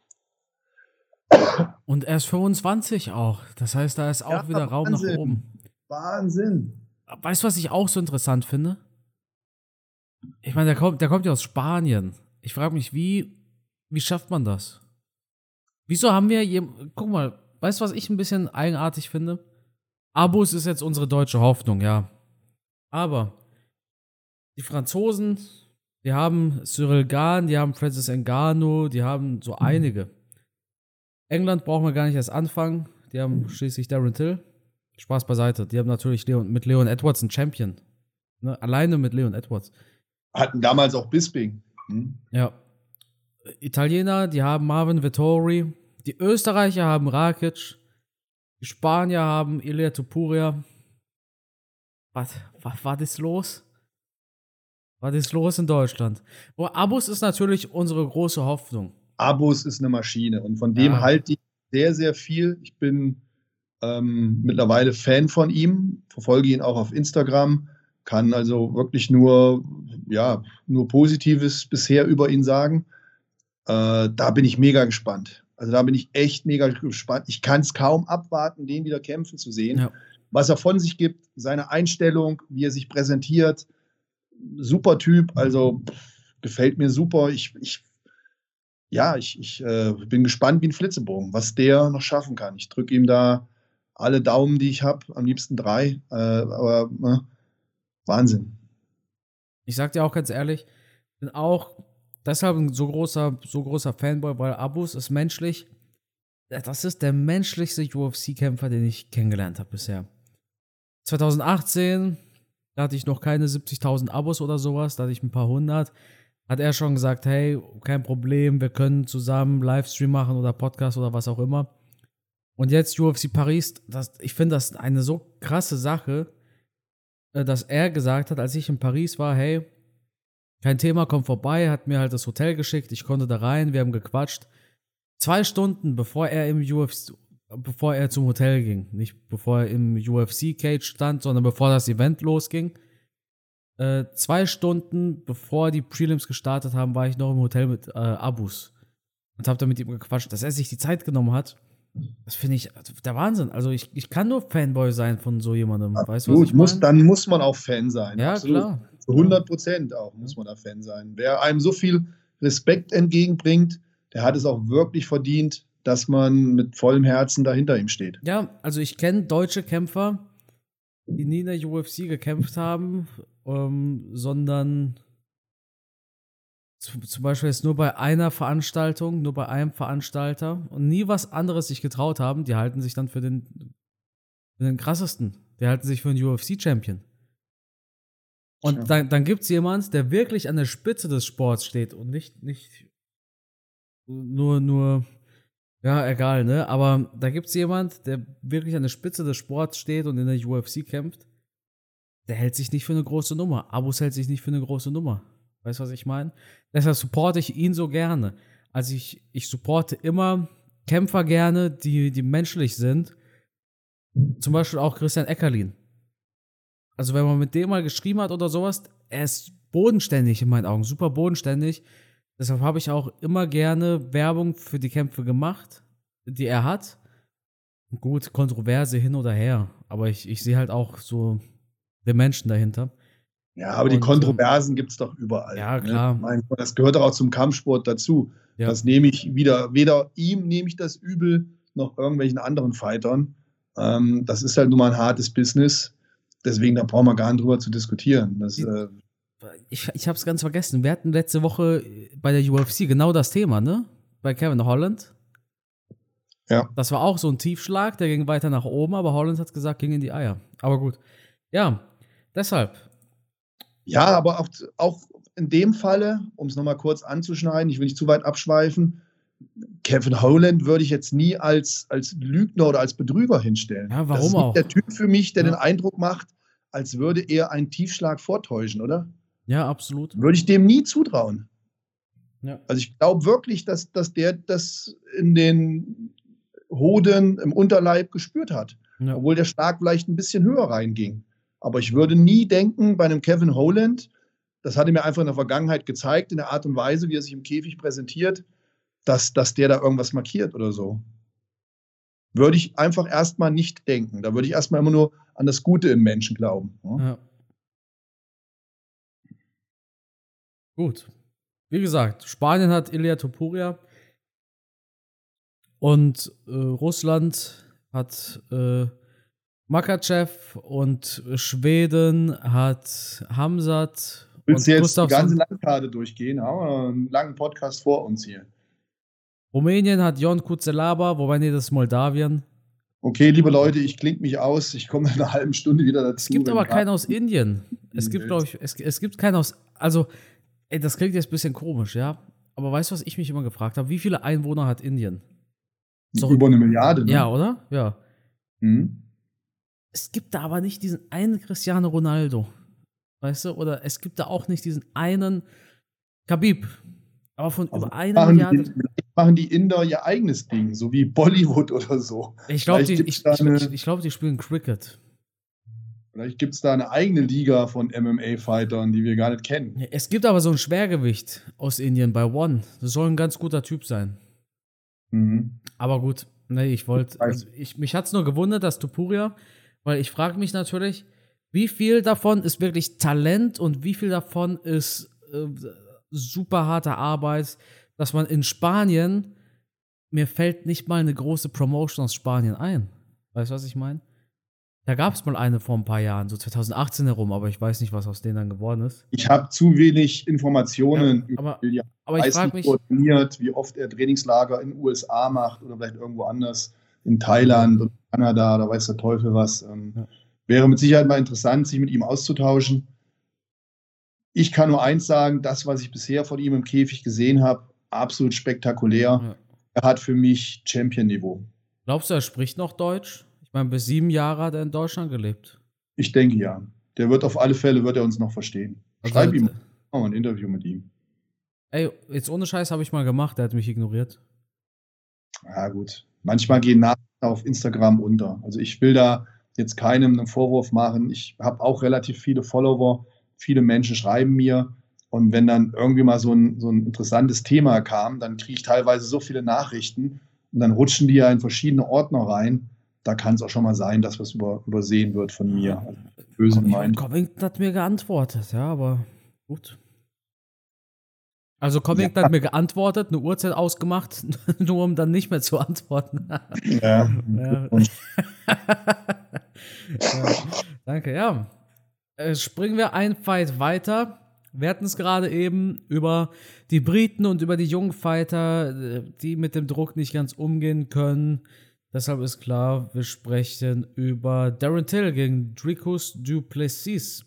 Und er ist 25 auch. Das heißt, da ist auch ja, wieder Raum Wahnsinn. nach oben. Wahnsinn. Weißt du, was ich auch so interessant finde? Ich meine, der kommt, der kommt ja aus Spanien. Ich frage mich, wie, wie schafft man das? Wieso haben wir, hier, guck mal, weißt du, was ich ein bisschen eigenartig finde? Abus ist jetzt unsere deutsche Hoffnung, ja. Aber die Franzosen, die haben Cyril Gahn, die haben Francis Ngannou, die haben so einige. England brauchen wir gar nicht erst anfangen. Die haben schließlich Darren Till. Spaß beiseite. Die haben natürlich Leon, mit Leon Edwards einen Champion. Ne? Alleine mit Leon Edwards. Hatten damals auch Bisping. Hm? Ja. Italiener, die haben Marvin Vittori. Die Österreicher haben Rakic. Die Spanier haben Ilia Tupuria. Was, was war das los? Was ist los in Deutschland? Oh, Abus ist natürlich unsere große Hoffnung. Abus ist eine Maschine und von dem ja. halte ich sehr, sehr viel. Ich bin ähm, mittlerweile Fan von ihm, verfolge ihn auch auf Instagram, kann also wirklich nur, ja, nur Positives bisher über ihn sagen. Äh, da bin ich mega gespannt. Also da bin ich echt mega gespannt. Ich kann es kaum abwarten, den wieder kämpfen zu sehen. Ja. Was er von sich gibt, seine Einstellung, wie er sich präsentiert. Super Typ, also gefällt mir super. Ich, ich ja, ich, ich äh, bin gespannt wie ein Flitzebogen, was der noch schaffen kann. Ich drücke ihm da alle Daumen, die ich habe, am liebsten drei. Äh, aber äh, Wahnsinn. Ich sag dir auch ganz ehrlich, bin auch deshalb ein so großer, so großer Fanboy, weil Abus ist menschlich. Das ist der menschlichste UFC-Kämpfer, den ich kennengelernt habe bisher. 2018, da hatte ich noch keine 70.000 Abos oder sowas, da hatte ich ein paar hundert. Hat er schon gesagt, hey, kein Problem, wir können zusammen Livestream machen oder Podcast oder was auch immer. Und jetzt UFC Paris, das, ich finde das eine so krasse Sache, äh, dass er gesagt hat, als ich in Paris war, hey, kein Thema, komm vorbei, hat mir halt das Hotel geschickt, ich konnte da rein, wir haben gequatscht. Zwei Stunden bevor er im UFC, bevor er zum Hotel ging, nicht bevor er im UFC Cage stand, sondern bevor das Event losging. Äh, zwei Stunden bevor die Prelims gestartet haben, war ich noch im Hotel mit äh, Abus und habe da mit ihm gequatscht, dass er sich die Zeit genommen hat das finde ich der Wahnsinn. Also ich, ich kann nur Fanboy sein von so jemandem. Weißt du, was ich muss, Dann muss man auch Fan sein. Ja, Absolut. klar. Zu 100 Prozent auch muss man da Fan sein. Wer einem so viel Respekt entgegenbringt, der hat es auch wirklich verdient, dass man mit vollem Herzen dahinter ihm steht. Ja, also ich kenne deutsche Kämpfer, die nie in der UFC gekämpft haben, ähm, sondern zum Beispiel jetzt nur bei einer Veranstaltung, nur bei einem Veranstalter und nie was anderes sich getraut haben, die halten sich dann für den, für den krassesten. Die halten sich für einen UFC-Champion. Und ja. dann, dann gibt es jemanden, der wirklich an der Spitze des Sports steht und nicht, nicht nur, nur, ja, egal, ne? Aber da gibt es jemand, der wirklich an der Spitze des Sports steht und in der UFC kämpft. Der hält sich nicht für eine große Nummer. Abus hält sich nicht für eine große Nummer. Weißt du, was ich meine? Deshalb supporte ich ihn so gerne. Also ich, ich supporte immer Kämpfer gerne, die, die menschlich sind. Zum Beispiel auch Christian Eckerlin. Also wenn man mit dem mal geschrieben hat oder sowas, er ist bodenständig in meinen Augen, super bodenständig. Deshalb habe ich auch immer gerne Werbung für die Kämpfe gemacht, die er hat. Gut, Kontroverse hin oder her. Aber ich, ich sehe halt auch so den Menschen dahinter. Ja, aber und, die Kontroversen gibt es doch überall. Ja, ne? klar. Ne? Das gehört auch zum Kampfsport dazu. Ja. Das nehme ich wieder, weder ihm nehme ich das übel, noch irgendwelchen anderen Fightern. Ähm, das ist halt nun mal ein hartes Business. Deswegen, da brauchen wir gar nicht drüber zu diskutieren. Das, äh, ich ich habe es ganz vergessen. Wir hatten letzte Woche bei der UFC genau das Thema, ne? Bei Kevin Holland. Ja. Das war auch so ein Tiefschlag, der ging weiter nach oben, aber Holland hat gesagt, ging in die Eier. Aber gut. Ja, deshalb, ja, aber auch, auch in dem Falle, um es nochmal kurz anzuschneiden, ich will nicht zu weit abschweifen, Kevin Holland würde ich jetzt nie als, als Lügner oder als Betrüger hinstellen. Ja, warum das ist auch? der Typ für mich, der ja. den Eindruck macht, als würde er einen Tiefschlag vortäuschen, oder? Ja, absolut. Würde ich dem nie zutrauen. Ja. Also ich glaube wirklich, dass, dass der das in den Hoden, im Unterleib gespürt hat. Ja. Obwohl der Schlag vielleicht ein bisschen höher reinging. Aber ich würde nie denken, bei einem Kevin Holland, das hat er mir einfach in der Vergangenheit gezeigt, in der Art und Weise, wie er sich im Käfig präsentiert, dass, dass der da irgendwas markiert oder so. Würde ich einfach erstmal nicht denken. Da würde ich erstmal immer nur an das Gute im Menschen glauben. Ja. Gut. Wie gesagt, Spanien hat Ilya Topuria und äh, Russland hat äh, Makachev und Schweden hat Hamzat. Willst du jetzt die ganze Landkarte durchgehen? Haben wir einen langen Podcast vor uns hier. Rumänien hat Jon Kuzelaba, wobei nee, das ist Moldawien. Okay, liebe Leute, ich klinge mich aus. Ich komme in einer halben Stunde wieder dazu. Es gibt aber keinen aus Indien. Es gibt, glaube ich, es, es gibt keinen aus. Also, ey, das klingt jetzt ein bisschen komisch, ja. Aber weißt du, was ich mich immer gefragt habe? Wie viele Einwohner hat Indien? So, Über eine Milliarde, ne? Ja, oder? Ja. Mhm. Es gibt da aber nicht diesen einen Cristiano Ronaldo. Weißt du? Oder es gibt da auch nicht diesen einen Khabib. Aber von also über einer Milliarde. Die, machen die Inder ihr eigenes Ding, so wie Bollywood oder so. Ich glaube, die, ich, ich, ich glaub, die spielen Cricket. Vielleicht gibt es da eine eigene Liga von MMA-Fightern, die wir gar nicht kennen. Es gibt aber so ein Schwergewicht aus Indien bei One. Das soll ein ganz guter Typ sein. Mhm. Aber gut, nee, ich wollte. Also mich hat es nur gewundert, dass Tupuria weil ich frage mich natürlich, wie viel davon ist wirklich Talent und wie viel davon ist äh, super harte Arbeit, dass man in Spanien, mir fällt nicht mal eine große Promotion aus Spanien ein. Weißt du, was ich meine? Da gab es mal eine vor ein paar Jahren, so 2018 herum, aber ich weiß nicht, was aus denen dann geworden ist. Ich habe zu wenig Informationen ja, aber, über aber ich frage mich, wie oft er Trainingslager in den USA macht oder vielleicht irgendwo anders in Thailand und Kanada, da weiß der Teufel was. Ähm, ja. Wäre mit Sicherheit mal interessant, sich mit ihm auszutauschen. Ich kann nur eins sagen, das, was ich bisher von ihm im Käfig gesehen habe, absolut spektakulär. Ja. Er hat für mich Champion-Niveau. Glaubst du, er spricht noch Deutsch? Ich meine, bis sieben Jahre hat er in Deutschland gelebt. Ich denke ja. Der wird auf alle Fälle, wird er uns noch verstehen. Also Schreib ihm, machen wir ein Interview mit ihm. Ey, jetzt ohne Scheiß habe ich mal gemacht, der hat mich ignoriert. Ja, gut. Manchmal gehen Nachrichten auf Instagram unter. Also ich will da jetzt keinem einen Vorwurf machen. Ich habe auch relativ viele Follower. Viele Menschen schreiben mir. Und wenn dann irgendwie mal so ein, so ein interessantes Thema kam, dann kriege ich teilweise so viele Nachrichten und dann rutschen die ja in verschiedene Ordner rein. Da kann es auch schon mal sein, dass was über, übersehen wird von mir. Also, böse gemeint. Covington hat mir geantwortet, ja, aber gut. Also Covington ja. hat mir geantwortet, eine Uhrzeit ausgemacht, nur um dann nicht mehr zu antworten. ja. ja. ja. Danke, ja. Äh, springen wir ein Fight weiter. Wir hatten es gerade eben über die Briten und über die Jungfighter, äh, die mit dem Druck nicht ganz umgehen können. Deshalb ist klar, wir sprechen über Darren Till gegen Dricus Duplessis.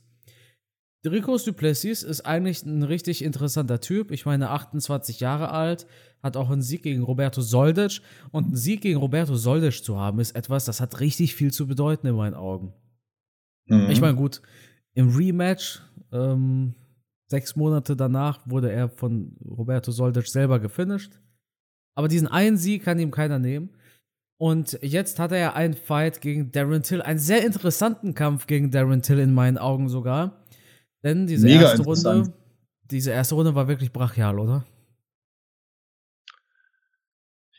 Dricus Duplessis ist eigentlich ein richtig interessanter Typ. Ich meine, 28 Jahre alt, hat auch einen Sieg gegen Roberto Soldic. Und einen Sieg gegen Roberto Soldic zu haben, ist etwas, das hat richtig viel zu bedeuten in meinen Augen. Mhm. Ich meine, gut, im Rematch ähm, Sechs Monate danach wurde er von Roberto Soldic selber gefinisht. Aber diesen einen Sieg kann ihm keiner nehmen. Und jetzt hat er ja einen Fight gegen Darren Till, einen sehr interessanten Kampf gegen Darren Till in meinen Augen sogar. Denn diese Mega erste Runde, diese erste Runde war wirklich brachial, oder?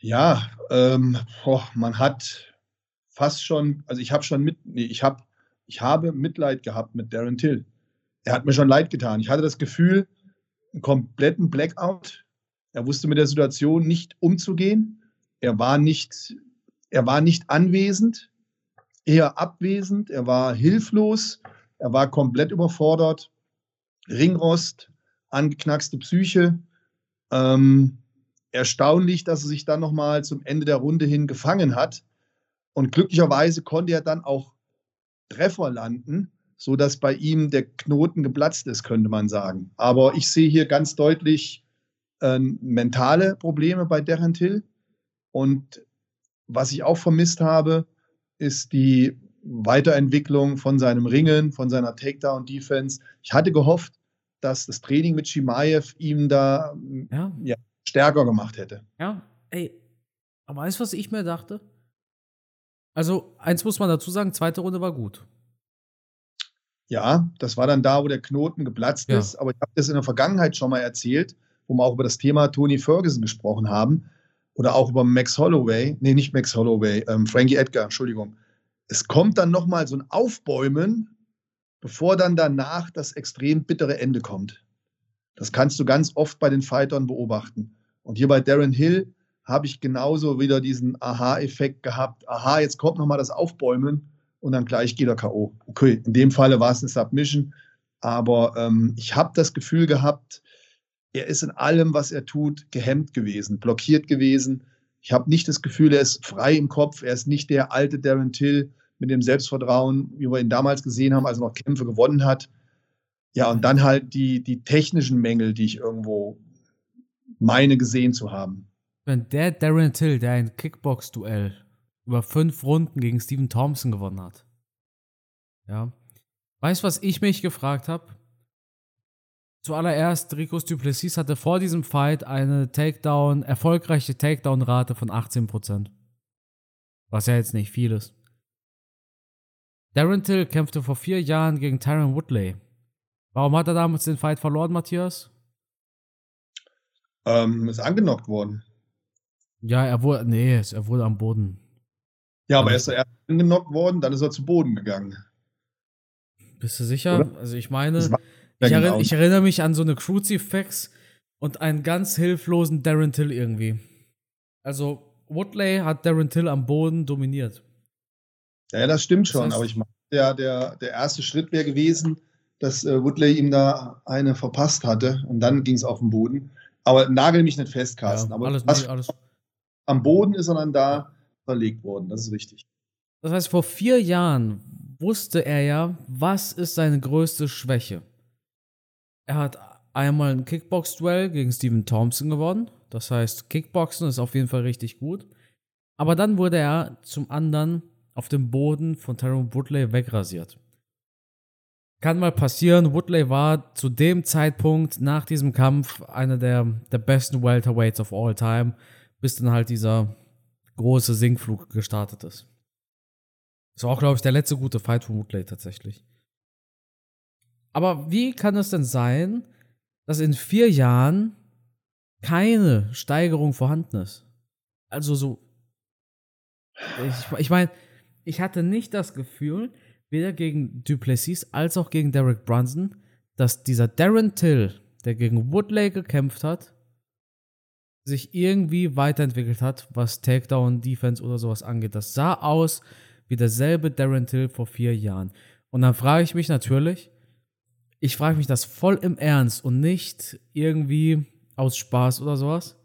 Ja, ähm, boah, man hat fast schon, also ich habe schon mit, nee, ich habe, ich habe Mitleid gehabt mit Darren Till er hat mir schon leid getan. Ich hatte das Gefühl, einen kompletten Blackout. Er wusste mit der Situation nicht umzugehen. Er war nicht, er war nicht anwesend, eher abwesend. Er war hilflos. Er war komplett überfordert. Ringrost, angeknackste Psyche. Ähm, erstaunlich, dass er sich dann nochmal zum Ende der Runde hin gefangen hat. Und glücklicherweise konnte er dann auch Treffer landen so dass bei ihm der Knoten geplatzt ist, könnte man sagen. Aber ich sehe hier ganz deutlich äh, mentale Probleme bei Darren Till. Und was ich auch vermisst habe, ist die Weiterentwicklung von seinem Ringen, von seiner Takedown-Defense. Ich hatte gehofft, dass das Training mit Shimaev ihm da ja. Ja, stärker gemacht hätte. Ja, ey, aber weißt du, was ich mir dachte? Also, eins muss man dazu sagen, zweite Runde war gut. Ja, das war dann da, wo der Knoten geplatzt ja. ist. Aber ich habe das in der Vergangenheit schon mal erzählt, wo wir auch über das Thema Tony Ferguson gesprochen haben. Oder auch über Max Holloway. Nee, nicht Max Holloway, ähm, Frankie Edgar, Entschuldigung. Es kommt dann nochmal so ein Aufbäumen, bevor dann danach das extrem bittere Ende kommt. Das kannst du ganz oft bei den Fightern beobachten. Und hier bei Darren Hill habe ich genauso wieder diesen Aha-Effekt gehabt. Aha, jetzt kommt nochmal das Aufbäumen und dann gleich geht er K.O. Okay, in dem Falle war es eine Submission, aber ähm, ich habe das Gefühl gehabt, er ist in allem, was er tut, gehemmt gewesen, blockiert gewesen. Ich habe nicht das Gefühl, er ist frei im Kopf, er ist nicht der alte Darren Till mit dem Selbstvertrauen, wie wir ihn damals gesehen haben, als er noch Kämpfe gewonnen hat. Ja, und dann halt die, die technischen Mängel, die ich irgendwo meine gesehen zu haben. Wenn der Darren Till, der ein Kickbox-Duell über fünf Runden gegen Steven Thompson gewonnen hat. Ja. Weißt du, was ich mich gefragt habe? Zuallererst, Ricos Duplessis hatte vor diesem Fight eine Takedown, erfolgreiche Takedown-Rate von 18%. Was ja jetzt nicht viel ist. Darren Till kämpfte vor vier Jahren gegen Tyron Woodley. Warum hat er damals den Fight verloren, Matthias? Ähm, ist angenockt worden. Ja, er wurde, nee, er wurde am Boden ja, aber er ist erst angenockt worden, dann ist er zu Boden gegangen. Bist du sicher? Oder? Also ich meine, ich, erinn, genau. ich, erinnere mich an so eine Crucifix und einen ganz hilflosen Darren Till irgendwie. Also Woodley hat Darren Till am Boden dominiert. Ja, das stimmt schon, das heißt, aber ich meine, der, der, der erste Schritt wäre gewesen, dass äh, Woodley ihm da eine verpasst hatte und dann ging es auf den Boden. Aber nagel mich nicht fest, Carsten. Ja, aber alles, nee, alles. am Boden ist er dann da verlegt worden, das ist richtig. Das heißt, vor vier Jahren wusste er ja, was ist seine größte Schwäche. Er hat einmal ein Kickbox-Duell gegen Steven Thompson gewonnen. Das heißt, Kickboxen ist auf jeden Fall richtig gut. Aber dann wurde er zum anderen auf dem Boden von Tyrone Woodley wegrasiert. Kann mal passieren. Woodley war zu dem Zeitpunkt nach diesem Kampf einer der, der besten Welterweights of all time, bis dann halt dieser große Sinkflug gestartet ist. Das war auch, glaube ich, der letzte gute Fight von Woodley tatsächlich. Aber wie kann es denn sein, dass in vier Jahren keine Steigerung vorhanden ist? Also so. Ich, ich meine, ich hatte nicht das Gefühl, weder gegen Duplessis als auch gegen Derek Brunson, dass dieser Darren Till, der gegen Woodley gekämpft hat, sich irgendwie weiterentwickelt hat, was Takedown, Defense oder sowas angeht. Das sah aus wie derselbe Darren Till vor vier Jahren. Und dann frage ich mich natürlich, ich frage mich das voll im Ernst und nicht irgendwie aus Spaß oder sowas.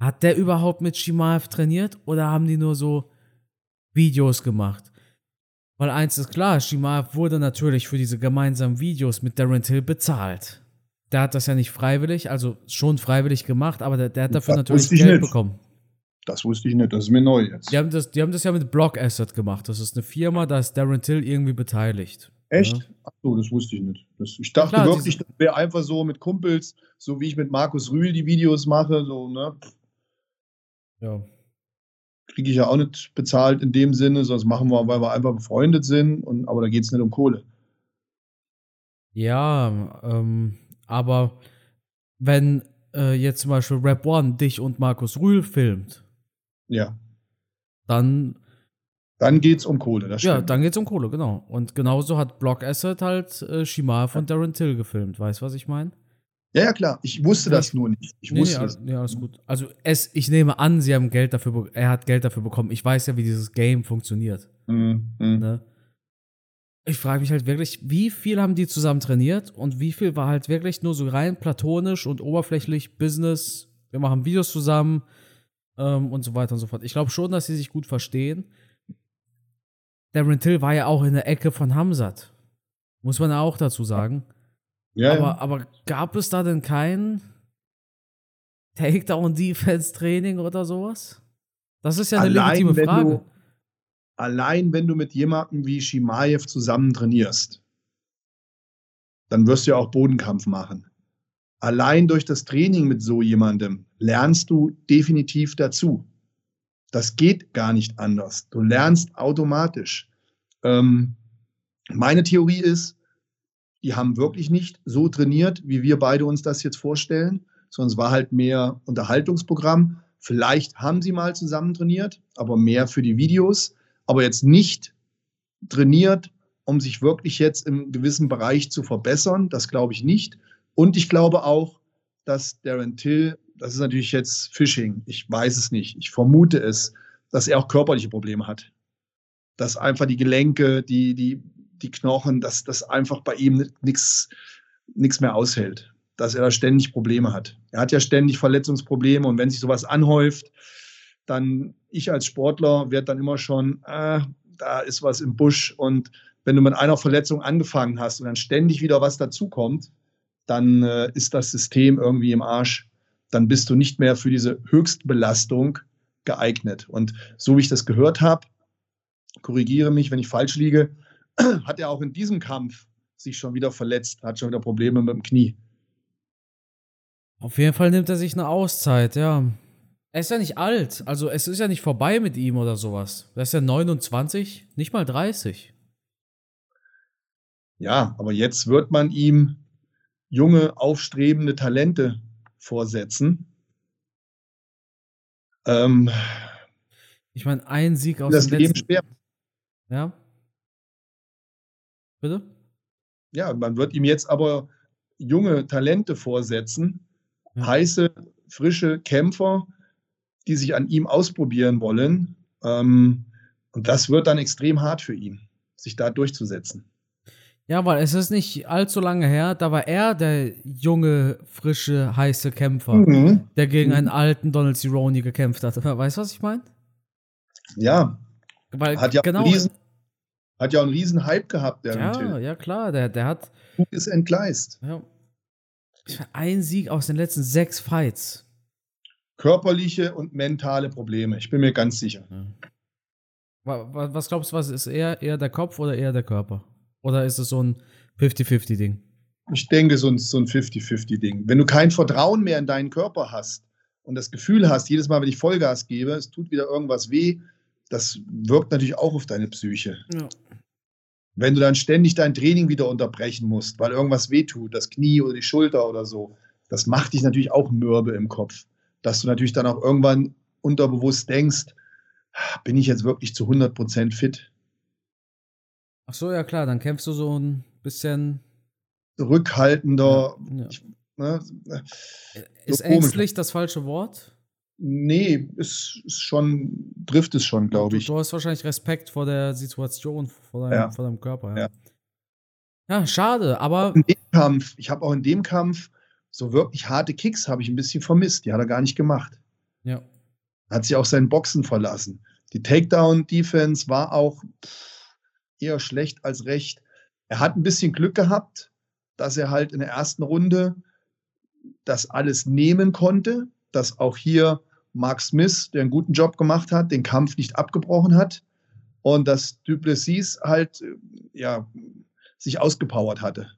Hat der überhaupt mit Shimaev trainiert oder haben die nur so Videos gemacht? Weil eins ist klar, Shimaev wurde natürlich für diese gemeinsamen Videos mit Darren Till bezahlt. Der hat das ja nicht freiwillig, also schon freiwillig gemacht, aber der, der hat dafür das natürlich Geld nicht. bekommen. Das wusste ich nicht, das ist mir neu jetzt. Die haben das, die haben das ja mit Block Asset gemacht. Das ist eine Firma, da ist Darren Till irgendwie beteiligt. Echt? Ja. Achso, das wusste ich nicht. Das, ich dachte Klar, wirklich, das wäre einfach so mit Kumpels, so wie ich mit Markus Rühl die Videos mache, so, ne? Ja. Kriege ich ja auch nicht bezahlt in dem Sinne, sonst machen wir, weil wir einfach befreundet sind, und, aber da geht es nicht um Kohle. Ja, ähm, aber wenn äh, jetzt zum Beispiel Rap One dich und Markus Rühl filmt, ja. dann. Dann geht's um Kohle, das stimmt. Ja, dann geht's um Kohle, genau. Und genauso hat Block Asset halt äh, Shimar von Darren Till gefilmt. Weißt du, was ich meine? Ja, ja, klar. Ich wusste das nur nicht. Ich nee, wusste nee, das. Ja, alles gut. Also es, ich nehme an, sie haben Geld dafür, er hat Geld dafür bekommen. Ich weiß ja, wie dieses Game funktioniert. Mhm. mhm. Ne? Ich frage mich halt wirklich, wie viel haben die zusammen trainiert und wie viel war halt wirklich nur so rein platonisch und oberflächlich Business. Wir machen Videos zusammen ähm, und so weiter und so fort. Ich glaube schon, dass sie sich gut verstehen. Darren Till war ja auch in der Ecke von Hamzat. Muss man auch dazu sagen. Ja, aber, ja. aber gab es da denn kein Takedown-Defense-Training oder sowas? Das ist ja eine Allein, legitime Frage. Du, allein wenn du mit jemandem wie Shimaev zusammen trainierst, dann wirst du ja auch Bodenkampf machen. Allein durch das Training mit so jemandem lernst du definitiv dazu. Das geht gar nicht anders. Du lernst automatisch. Ähm, meine Theorie ist, die haben wirklich nicht so trainiert, wie wir beide uns das jetzt vorstellen, sondern es war halt mehr Unterhaltungsprogramm. Vielleicht haben sie mal zusammen trainiert, aber mehr für die Videos aber jetzt nicht trainiert, um sich wirklich jetzt im gewissen Bereich zu verbessern. Das glaube ich nicht. Und ich glaube auch, dass Darren Till, das ist natürlich jetzt Phishing, ich weiß es nicht, ich vermute es, dass er auch körperliche Probleme hat. Dass einfach die Gelenke, die, die, die Knochen, dass das einfach bei ihm nichts mehr aushält. Dass er da ständig Probleme hat. Er hat ja ständig Verletzungsprobleme und wenn sich sowas anhäuft, dann ich als Sportler werde dann immer schon, äh, da ist was im Busch. Und wenn du mit einer Verletzung angefangen hast und dann ständig wieder was dazukommt, dann äh, ist das System irgendwie im Arsch. Dann bist du nicht mehr für diese Höchstbelastung geeignet. Und so wie ich das gehört habe, korrigiere mich, wenn ich falsch liege, hat er auch in diesem Kampf sich schon wieder verletzt, hat schon wieder Probleme mit dem Knie. Auf jeden Fall nimmt er sich eine Auszeit, ja. Er ist ja nicht alt. Also es ist ja nicht vorbei mit ihm oder sowas. Er ist ja 29, nicht mal 30. Ja, aber jetzt wird man ihm junge, aufstrebende Talente vorsetzen. Ähm, ich meine, ein Sieg aus das dem Leben letzten... schwer. Ja. Bitte? Ja, man wird ihm jetzt aber junge Talente vorsetzen, ja. heiße, frische Kämpfer, die sich an ihm ausprobieren wollen. Ähm, und das wird dann extrem hart für ihn, sich da durchzusetzen. Ja, weil es ist nicht allzu lange her, da war er der junge, frische, heiße Kämpfer, mhm. der gegen einen alten Donald Cerrone gekämpft hat. Weißt du, was ich meine? Ja. Weil hat ja genau. Riesen, hat ja einen riesen Hype gehabt, der Ja, ja, klar, der, der hat. Ist entgleist. Ja. Ein Sieg aus den letzten sechs Fights körperliche und mentale Probleme. Ich bin mir ganz sicher. Was glaubst du, was ist eher, eher der Kopf oder eher der Körper? Oder ist es so ein 50-50-Ding? Ich denke, so ein, so ein 50-50-Ding. Wenn du kein Vertrauen mehr in deinen Körper hast und das Gefühl hast, jedes Mal, wenn ich Vollgas gebe, es tut wieder irgendwas weh, das wirkt natürlich auch auf deine Psyche. Ja. Wenn du dann ständig dein Training wieder unterbrechen musst, weil irgendwas wehtut, das Knie oder die Schulter oder so, das macht dich natürlich auch mürbe im Kopf dass du natürlich dann auch irgendwann unterbewusst denkst, bin ich jetzt wirklich zu 100 Prozent fit? Ach so, ja klar, dann kämpfst du so ein bisschen rückhaltender. Ja, ja. Ich, ne, ist so ängstlich das falsche Wort? Nee, ist, ist schon, trifft es schon, glaube ich. Du, du, hast wahrscheinlich Respekt vor der Situation, vor deinem, ja. vor deinem Körper. Ja. ja. schade, aber. In dem Kampf, ich habe auch in dem Kampf so wirklich harte Kicks habe ich ein bisschen vermisst. Die hat er gar nicht gemacht. Ja. Hat sich auch seinen Boxen verlassen. Die Takedown-Defense war auch eher schlecht als recht. Er hat ein bisschen Glück gehabt, dass er halt in der ersten Runde das alles nehmen konnte, dass auch hier Mark Smith, der einen guten Job gemacht hat, den Kampf nicht abgebrochen hat und dass Duplessis halt äh, ja, sich ausgepowert hatte.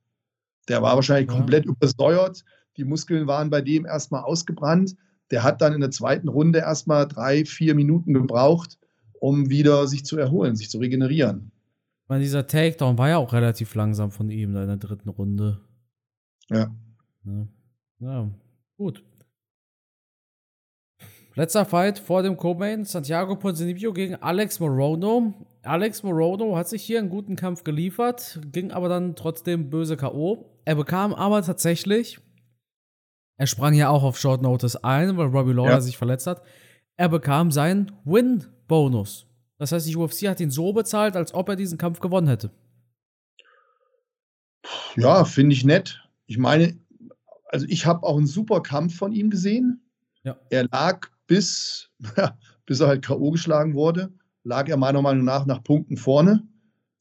Der war wahrscheinlich ja. komplett übersäuert. Die Muskeln waren bei dem erstmal ausgebrannt. Der hat dann in der zweiten Runde erstmal drei, vier Minuten gebraucht, um wieder sich zu erholen, sich zu regenerieren. Ich meine, dieser Takedown war ja auch relativ langsam von ihm in der dritten Runde. Ja. Ja, ja. gut. Letzter Fight vor dem Co-Main, Santiago Ponzinibbio gegen Alex Morono. Alex Morono hat sich hier einen guten Kampf geliefert, ging aber dann trotzdem böse K.O. Er bekam aber tatsächlich, er sprang ja auch auf Short Notice ein, weil Robbie Lawler ja. sich verletzt hat. Er bekam seinen Win-Bonus. Das heißt, die UFC hat ihn so bezahlt, als ob er diesen Kampf gewonnen hätte. Ja, finde ich nett. Ich meine, also ich habe auch einen super Kampf von ihm gesehen. Ja. Er lag bis, bis er halt K.O. geschlagen wurde, lag er meiner Meinung nach nach Punkten vorne,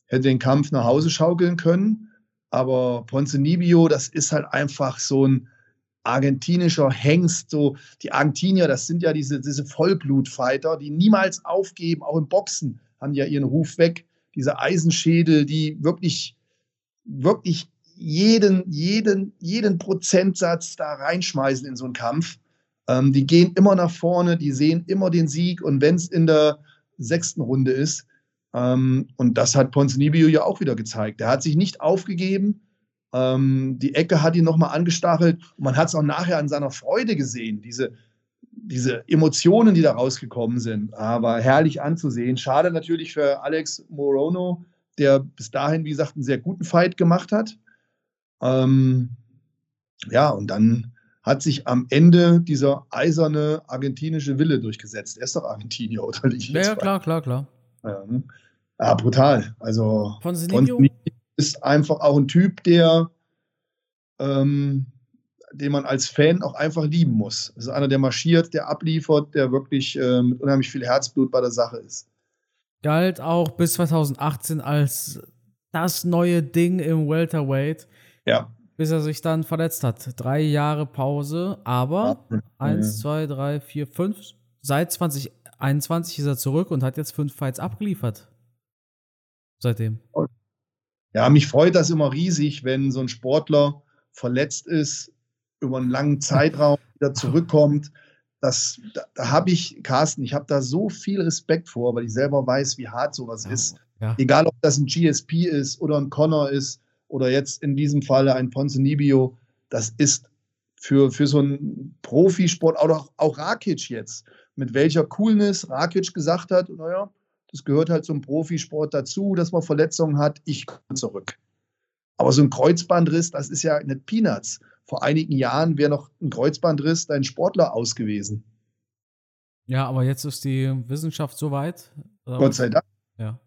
hätte den Kampf nach Hause schaukeln können. Aber Ponce Nibio, das ist halt einfach so ein argentinischer Hengst. So, die Argentinier, das sind ja diese, diese Vollblutfighter, die niemals aufgeben, auch im Boxen haben ja ihren Ruf weg. Diese Eisenschädel, die wirklich, wirklich jeden, jeden, jeden Prozentsatz da reinschmeißen in so einen Kampf. Ähm, die gehen immer nach vorne, die sehen immer den Sieg und wenn es in der sechsten Runde ist, ähm, und das hat Ponzinibbio ja auch wieder gezeigt. Er hat sich nicht aufgegeben. Ähm, die Ecke hat ihn nochmal angestachelt und man hat es auch nachher an seiner Freude gesehen, diese, diese Emotionen, die da rausgekommen sind. Aber herrlich anzusehen. Schade natürlich für Alex Morono, der bis dahin, wie gesagt, einen sehr guten Fight gemacht hat. Ähm, ja, und dann hat sich am Ende dieser eiserne argentinische Wille durchgesetzt. Er ist doch Argentinier, oder nicht? Ja, ja klar, klar, klar. Ja, ne? brutal. Also von Sinibio ist einfach auch ein Typ, der ähm, den man als Fan auch einfach lieben muss. Das ist einer, der marschiert, der abliefert, der wirklich äh, mit unheimlich viel Herzblut bei der Sache ist. Galt auch bis 2018 als das neue Ding im Welterweight. Ja bis er sich dann verletzt hat. Drei Jahre Pause, aber ja. eins, zwei, drei, vier, fünf. Seit 2021 ist er zurück und hat jetzt fünf Fights abgeliefert. Seitdem. Ja, mich freut das immer riesig, wenn so ein Sportler verletzt ist, über einen langen Zeitraum wieder zurückkommt. Das, da, da habe ich, Carsten, ich habe da so viel Respekt vor, weil ich selber weiß, wie hart sowas oh, ist. Ja. Egal, ob das ein GSP ist oder ein Connor ist oder jetzt in diesem Falle ein Ponce Nibio, das ist für, für so einen Profisport, auch, auch Rakic jetzt, mit welcher Coolness Rakic gesagt hat, naja, das gehört halt zum Profisport dazu, dass man Verletzungen hat, ich komme zurück. Aber so ein Kreuzbandriss, das ist ja nicht Peanuts. Vor einigen Jahren wäre noch ein Kreuzbandriss dein Sportler aus gewesen. Ja, aber jetzt ist die Wissenschaft so weit. Gott sei Dank. Ja.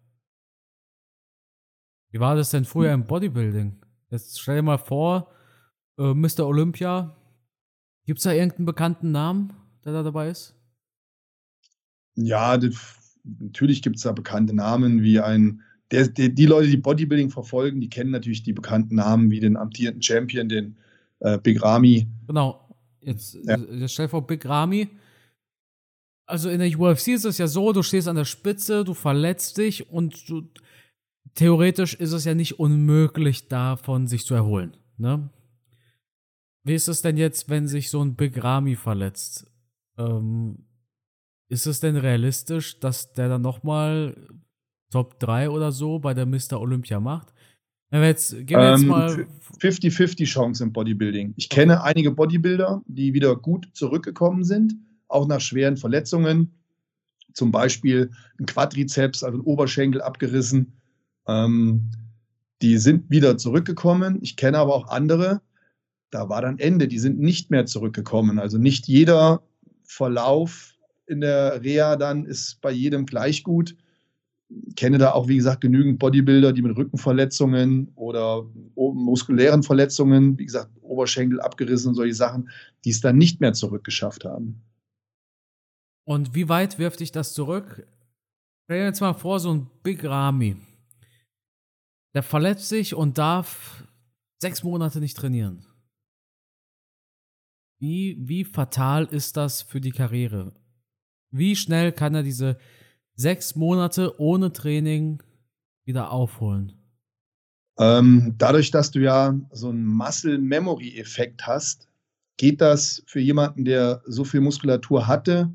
Wie war das denn früher im Bodybuilding? Jetzt stell dir mal vor, äh, Mr. Olympia. Gibt es da irgendeinen bekannten Namen, der da dabei ist? Ja, das, natürlich gibt es da bekannte Namen wie ein. Der, der, die Leute, die Bodybuilding verfolgen, die kennen natürlich die bekannten Namen wie den amtierenden Champion, den äh, Big Ramy. Genau. Jetzt, ja. jetzt stell dir vor, Big Ramy. Also in der UFC ist es ja so, du stehst an der Spitze, du verletzt dich und du, theoretisch ist es ja nicht unmöglich, davon sich zu erholen. Ne? Wie ist es denn jetzt, wenn sich so ein Big Ramy verletzt? Ähm, ist es denn realistisch, dass der dann nochmal Top 3 oder so bei der Mr. Olympia macht? Wenn wir jetzt, gehen wir jetzt ähm, mal. 50-50 Chance im Bodybuilding. Ich kenne einige Bodybuilder, die wieder gut zurückgekommen sind, auch nach schweren Verletzungen. Zum Beispiel ein Quadrizeps, also ein Oberschenkel abgerissen Ähm, die sind wieder zurückgekommen. Ich kenne aber auch andere, da war dann Ende, die sind nicht mehr zurückgekommen. Also nicht jeder Verlauf in der Reha dann ist bei jedem gleich gut. Ich kenne da auch, wie gesagt, genügend Bodybuilder, die mit Rückenverletzungen oder muskulären Verletzungen, wie gesagt, Oberschenkel abgerissen und solche Sachen, die es dann nicht mehr zurückgeschafft haben. Und wie weit wirft dich das zurück? Stell dir jetzt mal vor, so ein Big Rami. Der verletzt sich und darf sechs Monate nicht trainieren. Wie, wie fatal ist das für die Karriere? Wie schnell kann er diese sechs Monate ohne Training wieder aufholen? Ähm, dadurch, dass du ja so einen Muscle-Memory-Effekt hast, geht das für jemanden, der so viel Muskulatur hatte,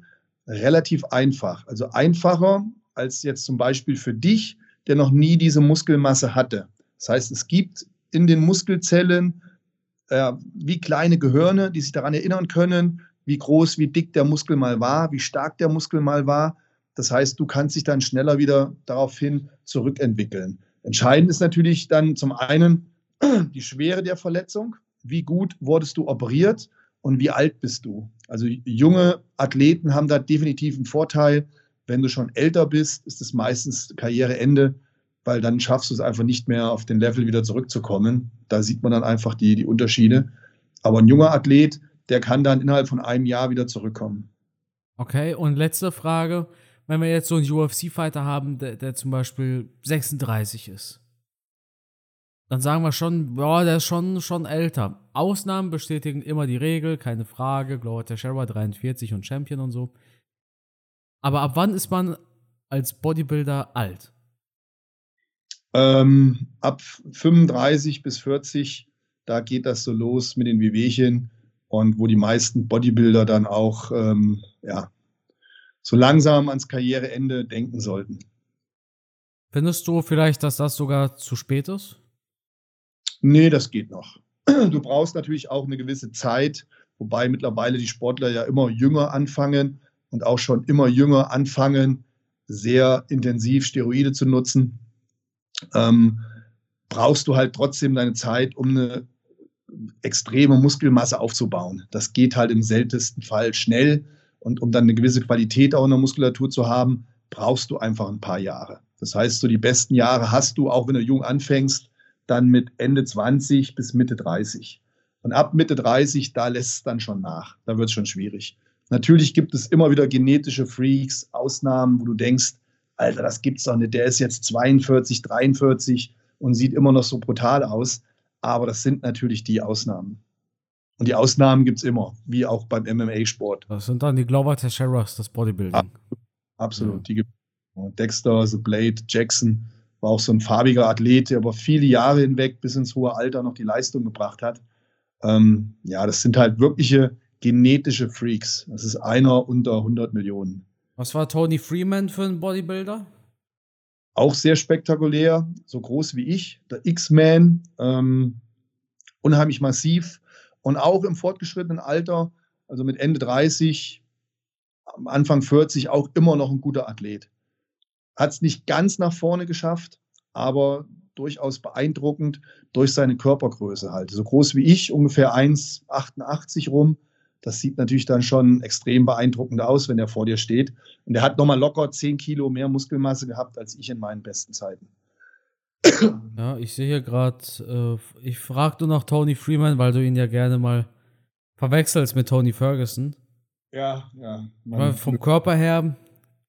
relativ einfach. Also einfacher als jetzt zum Beispiel für dich, der noch nie diese Muskelmasse hatte. Das heißt, es gibt in den Muskelzellen äh, wie kleine Gehirne, die sich daran erinnern können, wie groß, wie dick der Muskel mal war, wie stark der Muskel mal war. Das heißt, du kannst dich dann schneller wieder daraufhin zurückentwickeln. Entscheidend ist natürlich dann zum einen die Schwere der Verletzung. Wie gut wurdest du operiert und wie alt bist du? Also junge Athleten haben da definitiv einen Vorteil. Wenn du schon älter bist, ist es meistens Karriereende weil dann schaffst du es einfach nicht mehr auf den Level wieder zurückzukommen. Da sieht man dann einfach die, die Unterschiede. Aber ein junger Athlet, der kann dann innerhalb von einem Jahr wieder zurückkommen. Okay, und letzte Frage. Wenn wir jetzt so einen UFC-Fighter haben, der, der, zum Beispiel 36 ist, dann sagen wir schon, boah, der ist schon, schon älter. Ausnahmen bestätigen immer die Regel, keine Frage. Glover Teixeira 43 und Champion und so. Aber ab wann ist man als Bodybuilder alt? Ähm, ab 35 bis 40, da geht das so los mit den Wehwehchen und wo die meisten Bodybuilder dann auch ähm, ja, so langsam ans Karriereende denken sollten. Findest du vielleicht, dass das sogar zu spät ist? Nee, das geht noch. Du brauchst natürlich auch eine gewisse Zeit, wobei mittlerweile die Sportler ja immer jünger anfangen und auch schon immer jünger anfangen, sehr intensiv Steroide zu nutzen ähm, brauchst du halt trotzdem deine Zeit, um eine extreme Muskelmasse aufzubauen. Das geht halt im seltensten Fall schnell. Und um dann eine gewisse Qualität auch in der Muskulatur zu haben, brauchst du einfach ein paar Jahre. Das heißt, so die besten Jahre hast du, auch wenn du jung anfängst, dann mit Ende 20 bis Mitte 30. Und ab Mitte 30, da lässt es dann schon nach. Da wird es schon schwierig. Natürlich gibt es immer wieder genetische Freaks, Ausnahmen, wo du denkst, Alter, das gibt's doch nicht. Der ist jetzt 42, 43 und sieht immer noch so brutal aus. Aber das sind natürlich die Ausnahmen. Und die Ausnahmen gibt es immer, wie auch beim MMA-Sport. Das sind dann die Glover Teixeiras, das Bodybuilding. Absolut, absolut. Ja. die gibt Dexter, The Blade, Jackson war auch so ein farbiger Athlet, der über viele Jahre hinweg bis ins hohe Alter noch die Leistung gebracht hat. Ähm, ja, das sind halt wirkliche genetische Freaks. Das ist einer unter 100 Millionen. Was war Tony Freeman für ein Bodybuilder? Auch sehr spektakulär, so groß wie ich, der X-Man, ähm, unheimlich massiv und auch im fortgeschrittenen Alter, also mit Ende 30, Anfang 40, auch immer noch ein guter Athlet. Hat es nicht ganz nach vorne geschafft, aber durchaus beeindruckend durch seine Körpergröße halt. So groß wie ich, ungefähr 1,88 rum, das sieht natürlich dann schon extrem beeindruckend aus, wenn er vor dir steht. Und er hat nochmal locker 10 Kilo mehr Muskelmasse gehabt als ich in meinen besten Zeiten. Ja, ich sehe hier gerade, äh, ich frage du nach Tony Freeman, weil du ihn ja gerne mal verwechselst mit Tony Ferguson. Ja, ja. Weil vom Körper her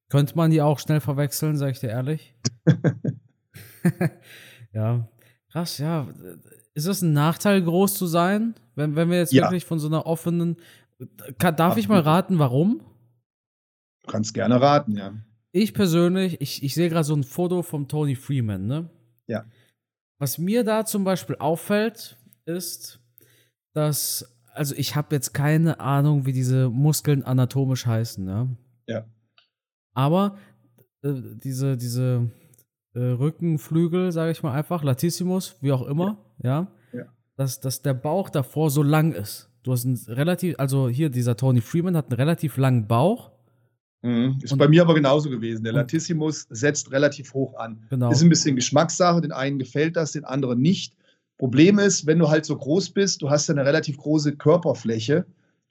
könnte man die auch schnell verwechseln, sag ich dir ehrlich. ja, krass, ja. Ist es ein Nachteil, groß zu sein? Wenn, wenn wir jetzt ja. wirklich von so einer offenen. Kann, darf ich mal raten, warum? Du kannst gerne raten, ja. Ich persönlich, ich, ich sehe gerade so ein Foto vom Tony Freeman, ne? Ja. Was mir da zum Beispiel auffällt, ist, dass, also ich habe jetzt keine Ahnung, wie diese Muskeln anatomisch heißen, ne? Ja. Aber äh, diese, diese äh, Rückenflügel, sage ich mal einfach, Latissimus, wie auch immer, ja, ja, Dass, dass der Bauch davor so lang ist. Du hast einen relativ, also hier dieser Tony Freeman hat einen relativ langen Bauch Mhm. Ist und, bei mir aber genauso gewesen. Der Latissimus setzt relativ hoch an. Genau. Ist ein bisschen Geschmackssache. Den einen gefällt das, den anderen nicht. Problem ist, wenn du halt so groß bist, du hast ja eine relativ große Körperfläche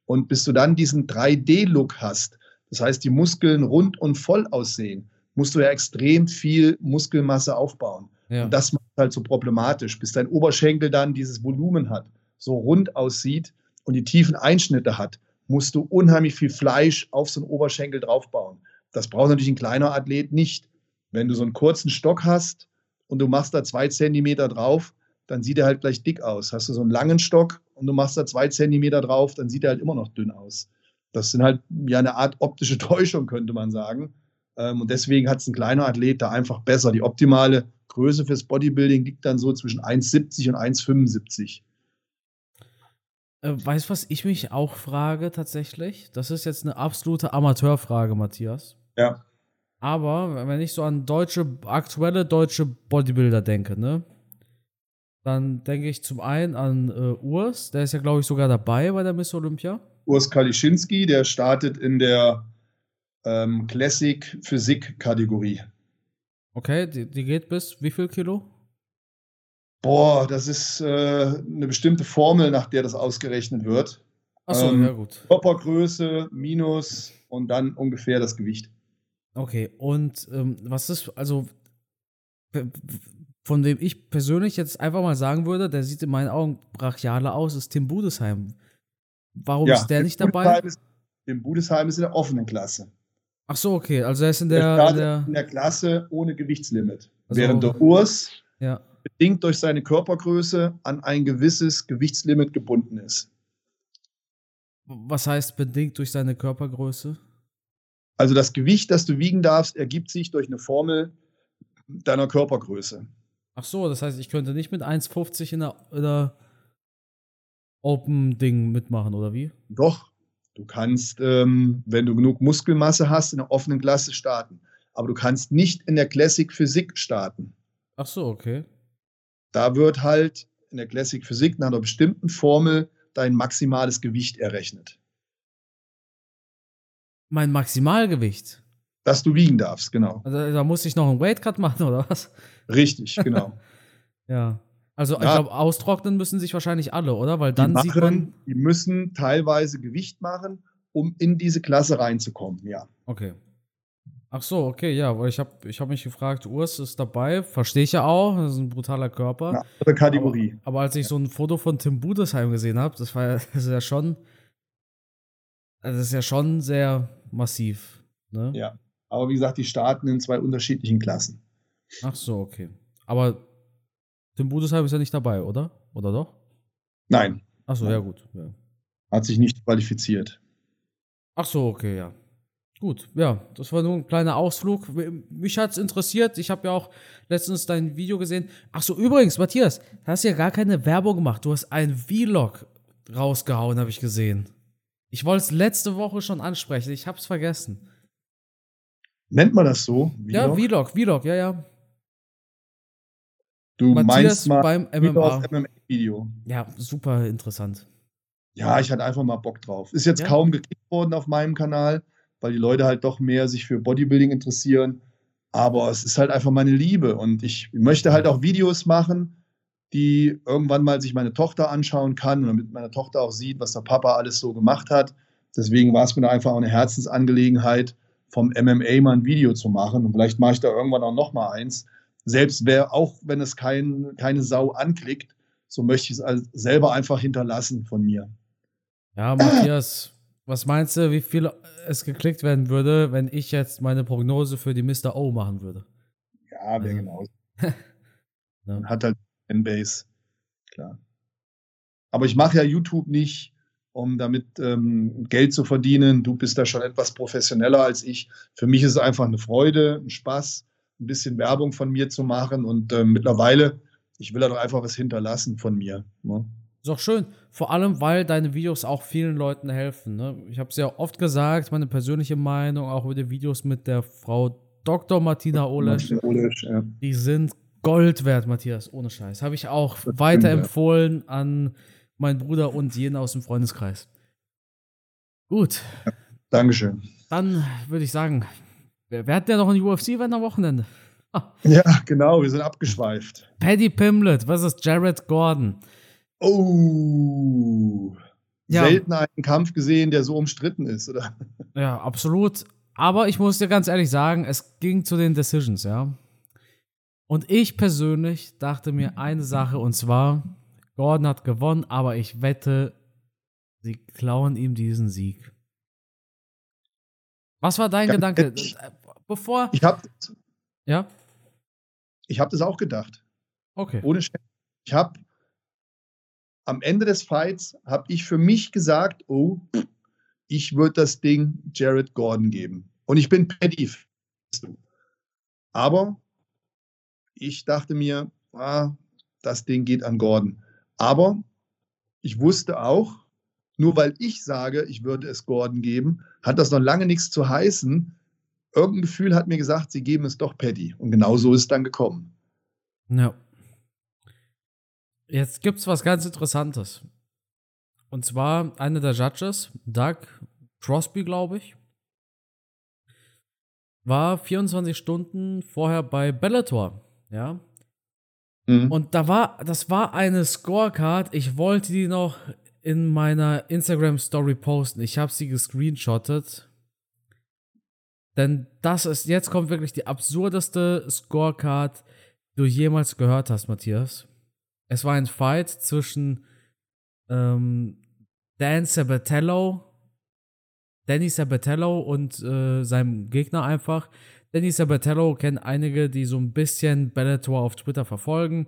und bis du dann diesen 3D-Look hast, das heißt, die Muskeln rund und voll aussehen, musst du ja extrem viel Muskelmasse aufbauen. Ja. Und das macht halt so problematisch, bis dein Oberschenkel dann dieses Volumen hat, so rund aussieht und die tiefen Einschnitte hat, musst du unheimlich viel Fleisch auf so einen Oberschenkel draufbauen. Das braucht natürlich ein kleiner Athlet nicht. Wenn du so einen kurzen Stock hast und du machst da zwei Zentimeter drauf, dann sieht er halt gleich dick aus. Hast du so einen langen Stock und du machst da zwei Zentimeter drauf, dann sieht er halt immer noch dünn aus. Das sind halt ja eine Art optische Täuschung, könnte man sagen. Ähm, und deswegen hat es ein kleiner Athlet da einfach besser. Die optimale Größe fürs Bodybuilding liegt dann so zwischen 1,70 und 1,75. Äh, weißt du, was ich mich auch frage tatsächlich? Das ist jetzt eine absolute Amateurfrage, Matthias. Ja. Aber wenn ich so an deutsche, aktuelle deutsche Bodybuilder denke, ne? Dann denke ich zum einen an äh, Urs, der ist ja, glaube ich, sogar dabei bei der Miss Olympia. Urs Kalischinski, der startet in der ähm, Classic Physik-Kategorie. Okay, die, die, geht bis wie viel Kilo? Boah, das ist äh, eine bestimmte Formel, nach der das ausgerechnet wird. Achso, ähm, ja gut. Körpergröße minus und dann ungefähr das Gewicht. Okay, und ähm, was ist, also von dem ich persönlich jetzt einfach mal sagen würde, der sieht in meinen Augen brachialer aus, ist Tim Budesheim. Warum ja, ist der nicht dabei? Ist, Tim Budesheim ist in der offenen Klasse. Ach so, okay. Also er ist in der, in der, in der Klasse ohne Gewichtslimit. Also, während der Urs ja. Bedingt durch seine Körpergröße an ein gewisses Gewichtslimit gebunden ist. Was heißt bedingt durch seine Körpergröße? Also das Gewicht, das du wiegen darfst, ergibt sich durch eine Formel deiner Körpergröße. Ach so, das heißt, ich könnte nicht mit 1,50 in der, in der Open-Ding mitmachen, oder wie? Doch. Du kannst, ähm, wenn du genug Muskelmasse hast, in der offenen Klasse starten. Aber du kannst nicht in der Classic Physik starten. Ach so, okay. Da wird halt in der Classic Physik nach einer bestimmten Formel dein maximales Gewicht errechnet. Mein Maximalgewicht? dass du wiegen darfst, genau. Also da muss ich noch einen Weightcut machen, oder was? Richtig, genau. ja. Also ja. ich glaube, austrocknen müssen sich wahrscheinlich alle, oder? Weil dann die machen, sieht man. Die müssen teilweise Gewicht machen, um in diese Klasse reinzukommen, ja. Okay. Ach so, okay, ja, weil ich habe ich hab mich gefragt, Urs ist dabei, verstehe ich ja auch, das ist ein brutaler Körper. Eine andere Kategorie. Aber, aber, als ich so ein Foto von Tim Budesheim gesehen habe, das war das ist ja schon, das ist ja schon sehr massiv. Ne? Ja. Aber wie gesagt, die starten in zwei unterschiedlichen Klassen. Ach so, okay. Aber Tim Budesheim ist ja nicht dabei, oder? Oder doch? Nein. Ach so, ja gut. Ja. Hat sich nicht qualifiziert. Ach so, okay, ja. Gut, ja, das war nur ein kleiner Ausflug. Mich hat es interessiert. Ich habe ja auch letztens dein Video gesehen. Ach so, übrigens, Matthias, du hast ja gar keine Werbung gemacht. Du hast ein Vlog rausgehauen, habe ich gesehen. Ich wollte es letzte Woche schon ansprechen. Ich habe es vergessen. Nennt man das so? Vlog? Ja, Vlog, Vlog, ja, ja. Du Matthias meinst mal beim MMA. MMA-Video. Ja, super interessant. Ja, ich hatte einfach mal Bock drauf. Ist jetzt ja. kaum geklickt worden auf meinem Kanal, weil die Leute halt doch mehr sich für Bodybuilding interessieren. Aber es ist halt einfach meine Liebe und ich möchte halt auch Videos machen, die irgendwann mal sich meine Tochter anschauen kann und damit meine Tochter auch sieht, was der Papa alles so gemacht hat. Deswegen war es mir einfach auch eine Herzensangelegenheit, vom MMA mal ein Video zu machen. Und vielleicht mache ich da irgendwann auch noch mal eins. Selbst wer, auch wenn es kein, keine Sau anklickt, so möchte ich es selber einfach hinterlassen von mir. Ja, Matthias, was meinst du, wie viel es geklickt werden würde, wenn ich jetzt meine Prognose für die Mr. O machen würde? Ja, wäre also. genauso. ja. Hat halt Fanbase, klar. Aber ich mache ja YouTube nicht, um damit ähm, Geld zu verdienen. Du bist da schon etwas professioneller als ich. Für mich ist es einfach eine Freude, ein Spaß, ein bisschen Werbung von mir zu machen und äh, mittlerweile, ich will da doch einfach was hinterlassen von mir. Ne? Ist auch schön. Vor allem, weil deine Videos auch vielen Leuten helfen. Ne? Ich habe es ja oft gesagt, meine persönliche Meinung, auch über die Videos mit der Frau Dr. Martina Olesch. Olesch ja. Die sind Gold wert, Matthias, ohne Scheiß. Habe ich auch weiterempfohlen an mein Bruder und jeden aus dem Freundeskreis. Gut. Dankeschön. Dann würde ich sagen, wer, wer hat denn noch ein UFC-Event am Wochenende? Ah. Ja, genau, wir sind abgeschweift. Paddy Pimlet versus Jared Gordon. Oh. Ja. Selten einen Kampf gesehen, der so umstritten ist, oder? Ja, absolut. Aber ich muss dir ganz ehrlich sagen, es ging zu den Decisions, ja. Und ich persönlich dachte mir eine Sache, und zwar, Gordon hat gewonnen, aber ich wette, sie klauen ihm diesen Sieg. Was war dein ja, Gedanke? Ich, Bevor. Ich habe. Ja? Ich habe das auch gedacht. Okay. Ohne Scheiß. Ich habe am Ende des Fights habe ich für mich gesagt, oh, ich würde das Ding Jared Gordon geben. Und ich bin Paddy. Aber ich dachte mir, ah, das Ding geht an Gordon. Aber ich wusste auch, nur weil ich sage, ich würde es Gordon geben, hat das noch lange nichts zu heißen. Irgendein Gefühl hat mir gesagt, sie geben es doch Paddy. Und genau so ist es dann gekommen. Ja. Jetzt gibt es was ganz Interessantes. Und zwar einer der Judges, Doug Crosby, glaube ich, war 24 Stunden vorher bei Bellator, ja. Mhm. Und da war, das war eine Scorecard. Ich wollte die noch in meiner Instagram Story posten. Ich habe sie gescreenshottet. Denn das ist, jetzt kommt wirklich die absurdeste Scorecard, die du jemals gehört hast, Matthias. Es war ein Fight zwischen ähm, Dan Sabatello, Danny Sabatello und äh, seinem Gegner einfach. Danny Sabatello kennen einige, die so ein bisschen Bellator auf Twitter verfolgen,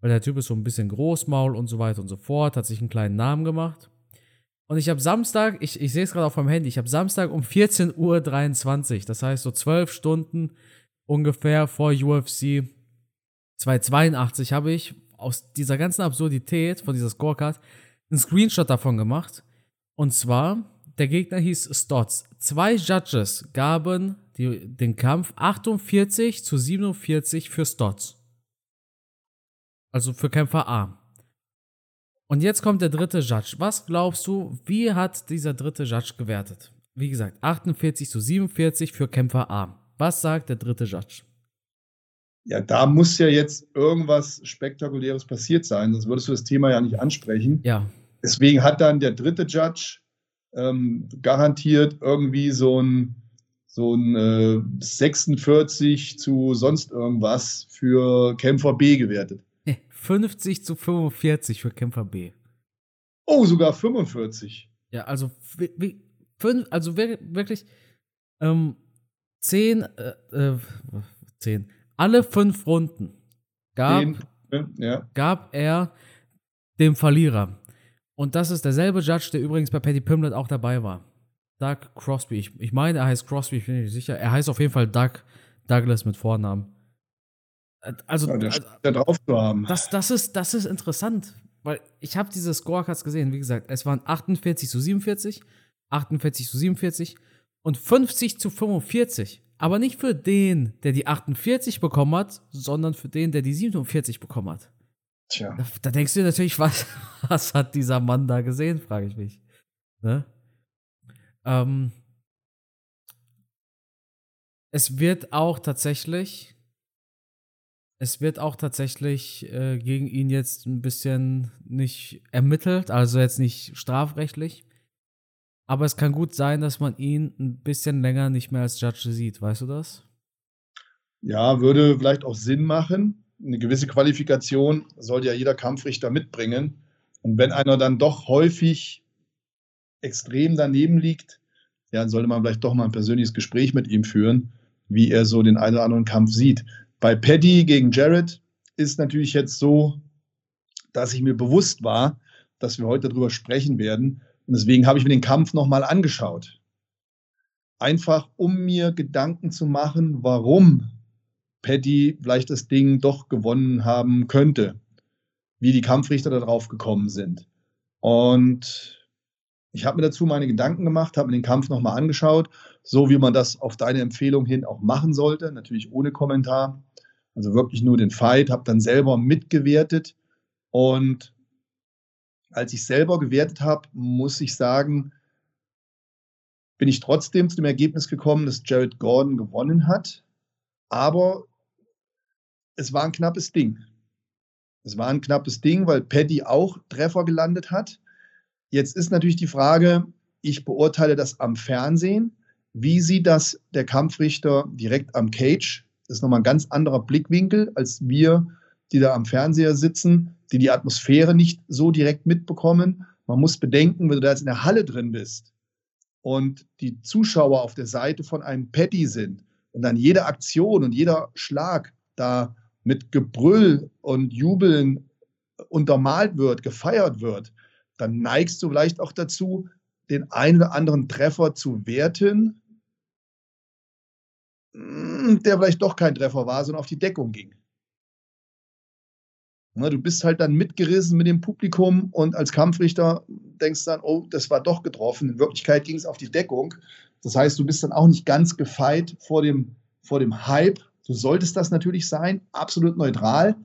weil der Typ ist so ein bisschen Großmaul und so weiter und so fort, hat sich einen kleinen Namen gemacht. Und ich habe Samstag, ich, ich sehe es gerade auf meinem Handy, ich habe Samstag um 14.23 Uhr, das heißt so zwölf Stunden ungefähr vor UFC 282 habe ich aus dieser ganzen Absurdität von dieser Scorecard einen Screenshot davon gemacht. Und zwar, der Gegner hieß Stotts. Zwei Judges gaben die, den Kampf 48 zu 47 für Stotts. Also für Kämpfer A. Und jetzt kommt der dritte Judge. Was glaubst du, wie hat dieser dritte Judge gewertet? Wie gesagt, 48 zu 47 für Kämpfer A. Was sagt der dritte Judge? Ja, da muss ja jetzt irgendwas Spektakuläres passiert sein, sonst würdest du das Thema ja nicht ansprechen. Ja. Deswegen hat dann der dritte Judge ähm, garantiert irgendwie so ein, so ein äh, 46 zu sonst irgendwas für Kämpfer B gewertet. 50 zu 45 für Kämpfer B. Oh, sogar 45. Ja, also, wie, fünf, also wirklich ähm, 10, äh, äh, 10, alle fünf Runden gab, Den, ja. gab er dem Verlierer. Und das ist derselbe Judge, der übrigens bei Paddy Pimlet auch dabei war. Doug Crosby. Ich, ich meine, er heißt Crosby, ich bin nicht sicher. Er heißt auf jeden Fall Doug Douglas mit Vornamen. Also, ja, der also, drauf zu haben. Das, das, ist, das ist interessant, weil ich habe diese Scorecards gesehen. Wie gesagt, es waren 48 zu 47, 48 zu 47 und 50 zu 45. Aber nicht für den, der die 48 bekommen hat, sondern für den, der die 47 bekommen hat. Tja. Da, da denkst du dir natürlich, was, was hat dieser Mann da gesehen, frage ich mich. Ne? Ähm, es wird auch tatsächlich, es wird auch tatsächlich äh, gegen ihn jetzt ein bisschen nicht ermittelt, also jetzt nicht strafrechtlich. Aber es kann gut sein, dass man ihn ein bisschen länger nicht mehr als Judge sieht. Weißt du das? Ja, würde vielleicht auch Sinn machen. Eine gewisse Qualifikation sollte ja jeder Kampfrichter mitbringen. Und wenn einer dann doch häufig extrem daneben liegt, ja, dann sollte man vielleicht doch mal ein persönliches Gespräch mit ihm führen, wie er so den einen oder anderen Kampf sieht. Bei Paddy gegen Jared ist natürlich jetzt so, dass ich mir bewusst war, dass wir heute darüber sprechen werden, und deswegen habe ich mir den Kampf nochmal angeschaut. Einfach, um mir Gedanken zu machen, warum Patty vielleicht das Ding doch gewonnen haben könnte. Wie die Kampfrichter darauf gekommen sind. Und ich habe mir dazu meine Gedanken gemacht, habe mir den Kampf nochmal angeschaut, so wie man das auf deine Empfehlung hin auch machen sollte, natürlich ohne Kommentar. Also wirklich nur den Fight, habe dann selber mitgewertet und als ich selber gewertet habe, muss ich sagen, bin ich trotzdem zu dem Ergebnis gekommen, dass Jared Gordon gewonnen hat. Aber es war ein knappes Ding. Es war ein knappes Ding, weil Paddy auch Treffer gelandet hat. Jetzt ist natürlich die Frage, ich beurteile das am Fernsehen. Wie sieht das der Kampfrichter direkt am Cage? Das ist nochmal ein ganz anderer Blickwinkel als wir, die da am Fernseher sitzen, die die Atmosphäre nicht so direkt mitbekommen. Man muss bedenken, wenn du da jetzt in der Halle drin bist und die Zuschauer auf der Seite von einem Patty sind und dann jede Aktion und jeder Schlag da mit Gebrüll und Jubeln untermalt wird, gefeiert wird, dann neigst du vielleicht auch dazu, den einen oder anderen Treffer zu werten, hm, der vielleicht doch kein Treffer war, sondern auf die Deckung ging. Ne, du bist halt dann mitgerissen mit dem Publikum und als Kampfrichter denkst dann, oh, das war doch getroffen. In Wirklichkeit ging es auf die Deckung. Das heißt, du bist dann auch nicht ganz gefeit vor dem, vor dem Hype. Du solltest das natürlich sein, absolut neutral.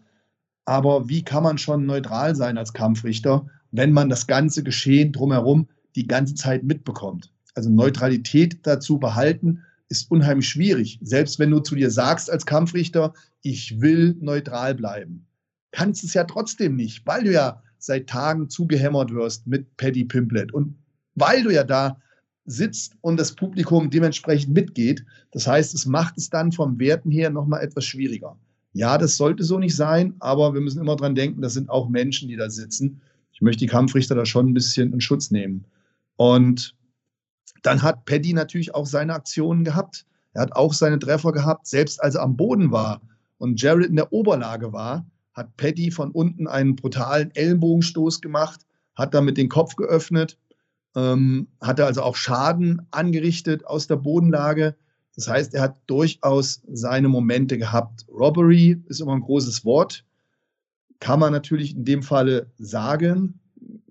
Aber wie kann man schon neutral sein als Kampfrichter, wenn man das ganze Geschehen drumherum die ganze Zeit mitbekommt? Also Neutralität dazu behalten, ist unheimlich schwierig. Selbst wenn du zu dir sagst als Kampfrichter, ich will neutral bleiben kannst es ja trotzdem nicht, weil du ja seit Tagen zugehämmert wirst mit Paddy Pimplet und weil du ja da sitzt und das Publikum dementsprechend mitgeht. Das heißt, es macht es dann vom Werten her nochmal etwas schwieriger. Ja, das sollte so nicht sein, aber wir müssen immer dran denken, das sind auch Menschen, die da sitzen. Ich möchte die Kampfrichter da schon ein bisschen in Schutz nehmen. Und dann hat Paddy natürlich auch seine Aktionen gehabt. Er hat auch seine Treffer gehabt, selbst als er am Boden war und Jared in der Oberlage war, hat Paddy von unten einen brutalen Ellenbogenstoß gemacht, hat damit den Kopf geöffnet, ähm, hatte also auch Schaden angerichtet aus der Bodenlage. Das heißt, er hat durchaus seine Momente gehabt. Robbery ist immer ein großes Wort, kann man natürlich in dem Falle sagen,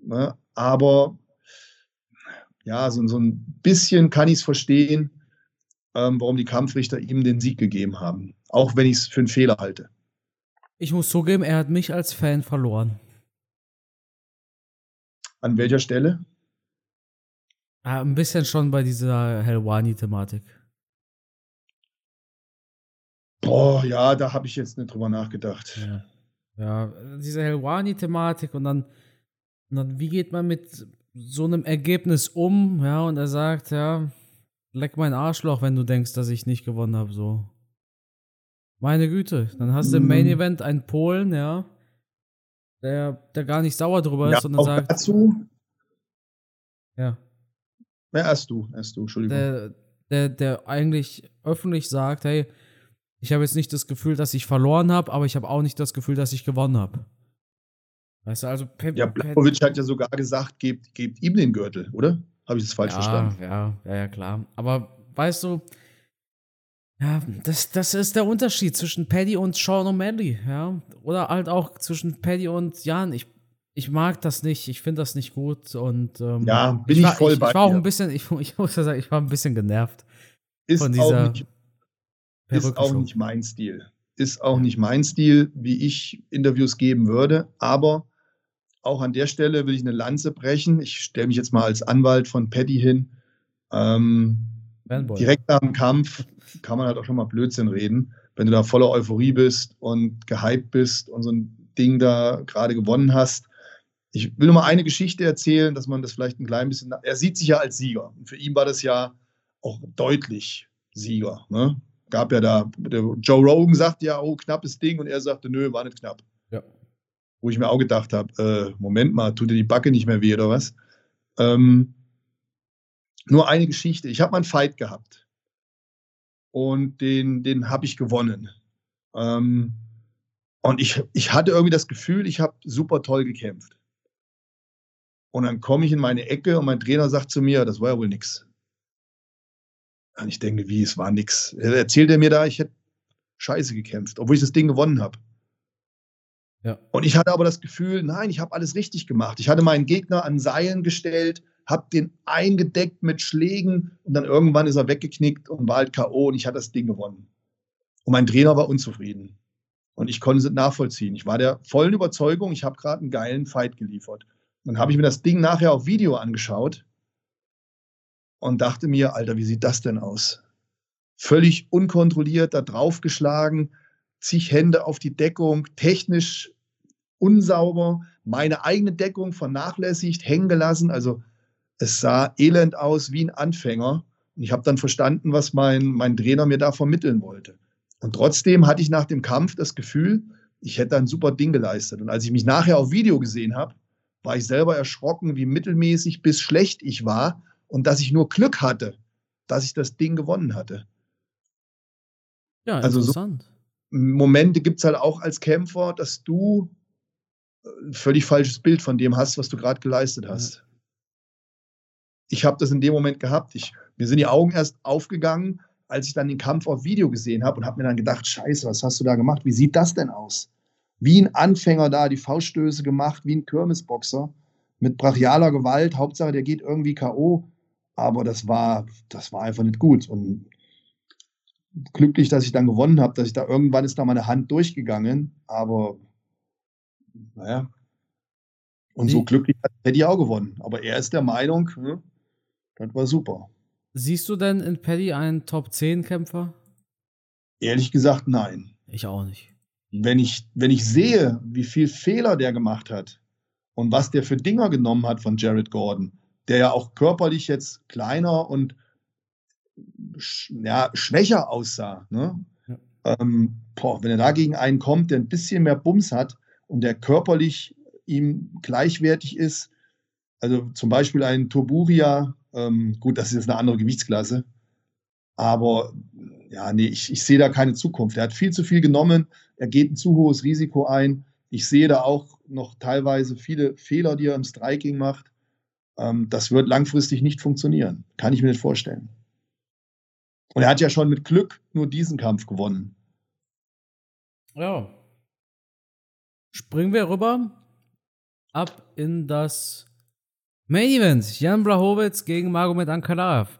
ne? aber ja, so, so ein bisschen kann ich es verstehen, ähm, warum die Kampfrichter ihm den Sieg gegeben haben, auch wenn ich es für einen Fehler halte. Ich muss zugeben, er hat mich als Fan verloren. An welcher Stelle? Ah, ein bisschen schon bei dieser Helwani-Thematik. Boah, ja, da habe ich jetzt nicht drüber nachgedacht. Ja, ja diese Helwani-Thematik und dann, und dann, wie geht man mit so einem Ergebnis um? Ja, und er sagt, ja, leck mein Arschloch, wenn du denkst, dass ich nicht gewonnen habe, so. Meine Güte, dann hast du im Main mhm. Event einen Polen, ja, der, der gar nicht sauer drüber ja, ist und dann sagt. Dazu. Ja. Ja, erst du, erst du, Entschuldigung. Der, der, der eigentlich öffentlich sagt, hey, ich habe jetzt nicht das Gefühl, dass ich verloren habe, aber ich habe auch nicht das Gefühl, dass ich gewonnen habe. Weißt du, also Pe Ja, Blachowicz hat ja sogar gesagt, gebt, gebt ihm den Gürtel, oder? Habe ich das falsch ja, verstanden? Ja, ja, ja, klar. Aber weißt du, ja, das, das ist der Unterschied zwischen Paddy und Sean O'Malley, ja. Oder halt auch zwischen Paddy und Jan. Ich, ich mag das nicht, ich finde das nicht gut und ähm, ja, bin ich, war, voll ich, bei ich war auch ein bisschen, ich, ich muss ja sagen, ich war ein bisschen genervt ist von dieser auch nicht, ist auch nicht mein Stil. Ist auch nicht mein Stil, wie ich Interviews geben würde, aber auch an der Stelle will ich eine Lanze brechen. Ich stelle mich jetzt mal als Anwalt von Paddy hin. Ähm, direkt nach dem Kampf kann man halt auch schon mal Blödsinn reden. Wenn du da voller Euphorie bist und gehypt bist und so ein Ding da gerade gewonnen hast. Ich will nur mal eine Geschichte erzählen, dass man das vielleicht ein klein bisschen. Er sieht sich ja als Sieger. Und für ihn war das ja auch deutlich Sieger. Ne? Gab ja da, Joe Rogan sagt ja, oh, knappes Ding. Und er sagte, nö, war nicht knapp. Ja. Wo ich mir auch gedacht habe, äh, Moment mal, tut dir die Backe nicht mehr weh oder was? Ähm, nur eine Geschichte. Ich habe mal einen Fight gehabt und den, den habe ich gewonnen. Ähm, und ich, ich hatte irgendwie das Gefühl, ich habe super toll gekämpft. Und dann komme ich in meine Ecke und mein Trainer sagt zu mir, das war ja wohl nix. Und ich denke, wie, es war nix. Er erzählt er mir da, ich hätte scheiße gekämpft, obwohl ich das Ding gewonnen habe. Ja. Und ich hatte aber das Gefühl, nein, ich habe alles richtig gemacht. Ich hatte meinen Gegner an Seilen gestellt, habe den eingedeckt mit Schlägen und dann irgendwann ist er weggeknickt und war halt K.O. und ich hatte das Ding gewonnen. Und mein Trainer war unzufrieden. Und ich konnte es nachvollziehen. Ich war der vollen Überzeugung, ich habe gerade einen geilen Fight geliefert. Dann habe ich mir das Ding nachher auf Video angeschaut. und dachte mir, Alter, wie sieht das denn aus? Völlig unkontrolliert da draufgeschlagen, zig Hände auf die Deckung, technisch unsauber, meine eigene Deckung vernachlässigt, hängen gelassen. Also es sah elend aus wie ein Anfänger. Und ich habe dann verstanden, was mein, mein Trainer mir da vermitteln wollte. Und trotzdem hatte ich nach dem Kampf das Gefühl, ich hätte ein super Ding geleistet. Und als ich mich nachher auf Video gesehen habe, war ich selber erschrocken, wie mittelmäßig bis schlecht ich war und dass ich nur Glück hatte, dass ich das Ding gewonnen hatte. Ja, also interessant. So Momente gibt es halt auch als Kämpfer, dass du ein völlig falsches Bild von dem hast, was du gerade geleistet hast. Ja. Ich habe das in dem Moment gehabt. Ich, mir sind die Augen erst aufgegangen, als ich dann den Kampf auf Video gesehen habe und habe mir dann gedacht, scheiße, was hast du da gemacht? Wie sieht das denn aus? Wie ein Anfänger da die Fauststöße gemacht, wie ein Kirmesboxer mit brachialer Gewalt. Hauptsache, der geht irgendwie K.O. Aber das war, das war einfach nicht gut. Und glücklich, dass ich dann gewonnen habe, dass ich da irgendwann ist da meine Hand durchgegangen. Aber naja. Und so glücklich hätte ich auch gewonnen. Aber er ist der Meinung, ne, das war super. Siehst du denn in Paddy einen Top-10-Kämpfer? Ehrlich gesagt, nein. Ich auch nicht. Wenn ich, wenn ich sehe, wie viel Fehler der gemacht hat und was der für Dinger genommen hat von Jared Gordon, der ja auch körperlich jetzt kleiner und ja, schwächer aussah. Ne? Ja. Ähm, boah, wenn er dagegen einen kommt, der ein bisschen mehr Bums hat und der körperlich ihm gleichwertig ist, also zum Beispiel ein Toburia, ähm, gut, das ist jetzt eine andere Gewichtsklasse, aber ja, nee, ich, ich sehe da keine Zukunft. Er hat viel zu viel genommen, er geht ein zu hohes Risiko ein. Ich sehe da auch noch teilweise viele Fehler, die er im Striking macht. Ähm, das wird langfristig nicht funktionieren. Kann ich mir nicht vorstellen. Und er hat ja schon mit Glück nur diesen Kampf gewonnen. Ja. Springen wir rüber ab in das Main Event. Jan Blachowitz gegen Magomed Ankalaev.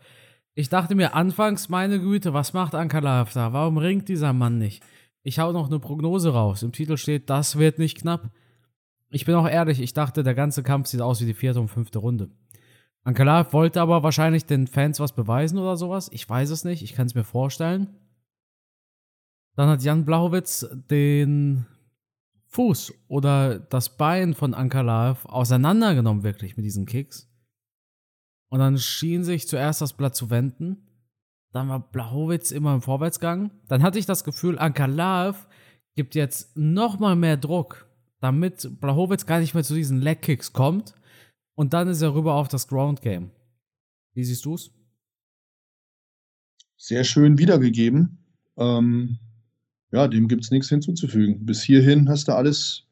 Ich dachte mir anfangs, meine Güte, was macht Ankalaev da? Warum ringt dieser Mann nicht? Ich hau noch eine Prognose raus. Im Titel steht, das wird nicht knapp. Ich bin auch ehrlich, ich dachte, der ganze Kampf sieht aus wie die vierte und fünfte Runde. Ankalaev wollte aber wahrscheinlich den Fans was beweisen oder sowas. Ich weiß es nicht, ich kann es mir vorstellen. Dann hat Jan Blachowitz den Fuß oder das Bein von Ankalaev auseinandergenommen, wirklich mit diesen Kicks. Und dann schien sich zuerst das Blatt zu wenden. Dann war Blachowitz immer im Vorwärtsgang. Dann hatte ich das Gefühl, Ankalaev gibt jetzt nochmal mehr Druck, damit Blachowitz gar nicht mehr zu diesen Leg Kicks kommt und dann ist er rüber auf das Ground Game. Wie siehst du es? Sehr schön wiedergegeben. Ähm, ja, dem gibt es nichts hinzuzufügen. Bis hierhin hast du alles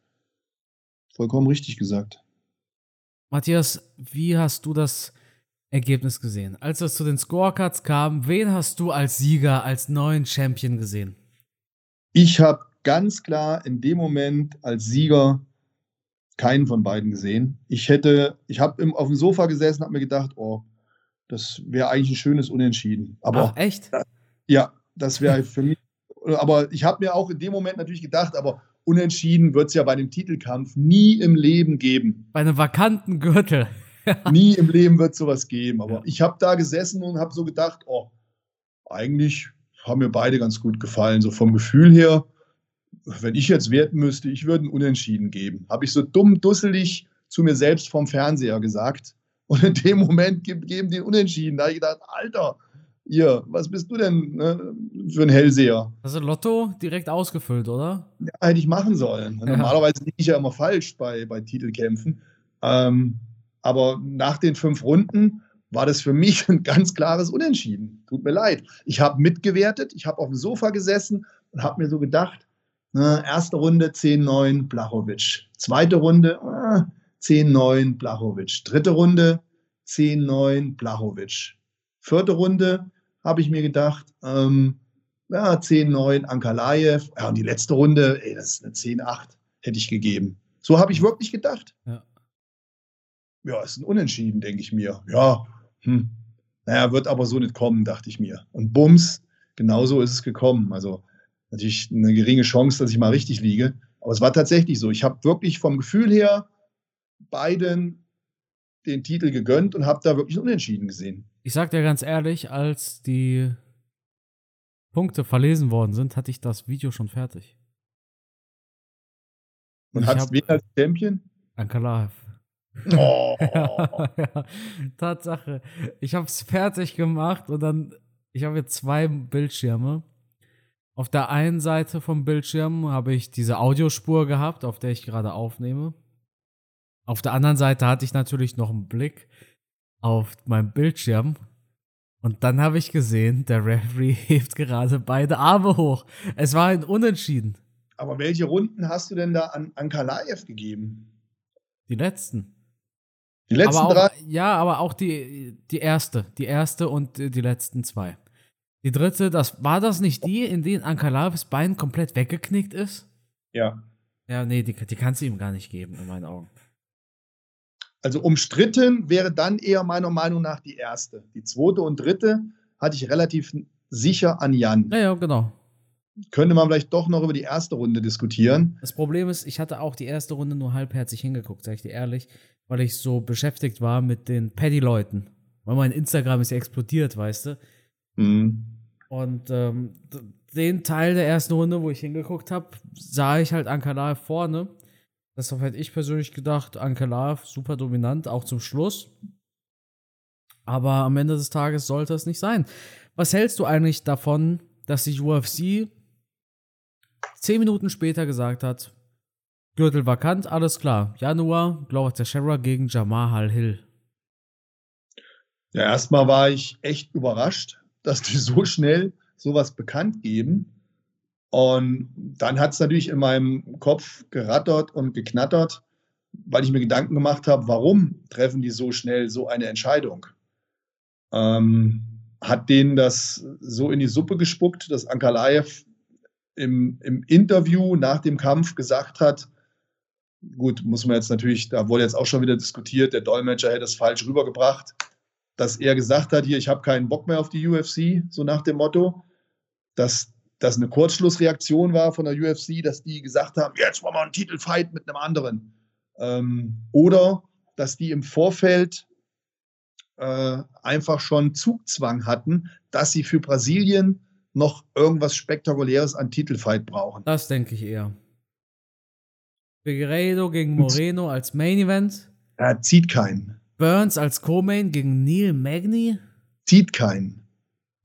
vollkommen richtig gesagt. Matthias, wie hast du das Ergebnis gesehen? Als es zu den Scorecards kam, wen hast du als Sieger, als neuen Champion gesehen? Ich habe ganz klar in dem Moment als Sieger keinen von beiden gesehen. Ich hätte, ich habe auf dem Sofa gesessen, habe mir gedacht, oh, das wäre eigentlich ein schönes Unentschieden. Aber Ach, echt? Ja, das wäre für mich. Aber ich habe mir auch in dem Moment natürlich gedacht, aber Unentschieden wird es ja bei dem Titelkampf nie im Leben geben. Bei einem vakanten Gürtel. nie im Leben wird es sowas geben. Aber ja. ich habe da gesessen und habe so gedacht, oh, eigentlich haben mir beide ganz gut gefallen. So vom Gefühl her wenn ich jetzt werten müsste, ich würde einen Unentschieden geben. Habe ich so dumm, dusselig zu mir selbst vom Fernseher gesagt. Und in dem Moment geben die Unentschieden. Da habe ich gedacht, Alter, ihr, was bist du denn ne, für ein Hellseher? Also Lotto direkt ausgefüllt, oder? Ja, hätte ich machen sollen. Ja. Normalerweise liege ich ja immer falsch bei, bei Titelkämpfen. Ähm, aber nach den fünf Runden war das für mich ein ganz klares Unentschieden. Tut mir leid. Ich habe mitgewertet, ich habe auf dem Sofa gesessen und habe mir so gedacht, Ne, erste Runde 10-9 Blachowitsch. Zweite Runde äh, 10-9 Blachowitsch. Dritte Runde 10-9 Blachowitsch. Vierte Runde habe ich mir gedacht, ähm, ja, 10-9 Ankalaev. Ja, und die letzte Runde, ey, das ist eine 10-8, hätte ich gegeben. So habe ich wirklich gedacht. Ja. Ja, ist ein Unentschieden, denke ich mir. Ja, hm. Naja, wird aber so nicht kommen, dachte ich mir. Und bums, genauso ist es gekommen. Also natürlich eine geringe Chance, dass ich mal richtig liege. Aber es war tatsächlich so. Ich habe wirklich vom Gefühl her beiden den Titel gegönnt und habe da wirklich unentschieden gesehen. Ich sag dir ganz ehrlich, als die Punkte verlesen worden sind, hatte ich das Video schon fertig. Und hat's wen als Champion? Ankalaev. Oh. ja, Tatsache. Ich habe es fertig gemacht und dann, ich habe jetzt zwei Bildschirme. Auf der einen Seite vom Bildschirm habe ich diese Audiospur gehabt, auf der ich gerade aufnehme. Auf der anderen Seite hatte ich natürlich noch einen Blick auf meinem Bildschirm. Und dann habe ich gesehen, der Referee hebt gerade beide Arme hoch. Es war ein Unentschieden. Aber welche Runden hast du denn da an Ankalaev gegeben? Die letzten. Die letzten aber drei? auch, Ja, aber auch die, die erste. Die erste und die letzten zwei. Die dritte, das war das nicht die, in denen Ankalaevs Bein komplett weggeknickt ist? Ja. Ja, nee, die, die kannst du ihm gar nicht geben, in meinen Augen. Also umstritten wäre dann eher meiner Meinung nach die erste. Die zweite und dritte hatte ich relativ sicher an Jan. Ja, ja, genau. Könnte man vielleicht doch noch über die erste Runde diskutieren. Das Problem ist, ich hatte auch die erste Runde nur halbherzig hingeguckt, sag ich dir ehrlich, weil ich so beschäftigt war mit den Paddy-Leuten. Weil mein Instagram ist ja explodiert, weißt du? Mhm. Und ähm, den Teil der ersten Runde, wo ich hingeguckt habe, sah ich halt Ankalaev vorne. Deshalb hätte ich persönlich gedacht, Ankalaev super dominant, auch zum Schluss. Aber am Ende des Tages sollte es nicht sein. Was hältst du eigentlich davon, dass die UFC zehn Minuten später gesagt hat, Gürtel vakant, alles klar. Januar, Glover Teixeira gegen Jamal Hill. Ja, erstmal war ich echt überrascht, dass die so schnell sowas bekannt geben. Und dann hat es natürlich in meinem Kopf gerattert und geknattert, weil ich mir Gedanken gemacht habe, warum treffen die so schnell so eine Entscheidung? Ähm, hat denen das so in die Suppe gespuckt, dass Ankalaev im, im Interview nach dem Kampf gesagt hat, gut, muss man jetzt natürlich, da wurde jetzt auch schon wieder diskutiert, der Dolmetscher hätte es falsch rübergebracht, dass er gesagt hat, hier, ich habe keinen Bock mehr auf die UFC, so nach dem Motto, dass das eine Kurzschlussreaktion war von der UFC, dass die gesagt haben, jetzt wollen wir einen Titelfight mit einem anderen. Ähm, oder dass die im Vorfeld äh, einfach schon Zugzwang hatten, dass sie für Brasilien noch irgendwas Spektakuläres an Titelfight brauchen. Das denke ich eher. Figueiredo gegen Moreno als Main Event. Er zieht keinen. Burns als Co-Main gegen Neil Magny. Zieht keinen.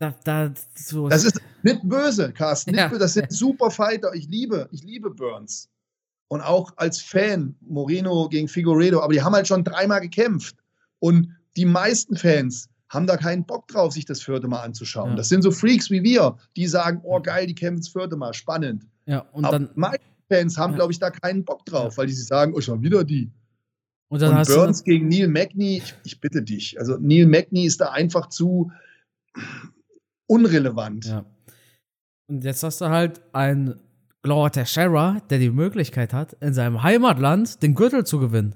Da, da, so Das ist nicht böse, Carsten. Nicht Ja. böse. Das sind super Fighter. Ich liebe, ich liebe Burns. Und auch als Fan Moreno gegen Figueredo. Aber die haben halt schon dreimal gekämpft. Und die meisten Fans haben da keinen Bock drauf, sich das vierte Mal anzuschauen. Ja. Das sind so Freaks wie wir, die sagen, oh geil, die kämpfen das vierte Mal, spannend. ja, und Aber dann, meine Fans haben, Ja. glaube ich, da keinen Bock drauf, weil die sich sagen, oh, schon wieder die. und dann Und Burns gegen Neil Magny, ich, ich bitte dich. Also Neil Magny ist da einfach zu unrelevant. Ja. Und jetzt hast du halt einen Glover Teixeira, der die Möglichkeit hat, in seinem Heimatland den Gürtel zu gewinnen.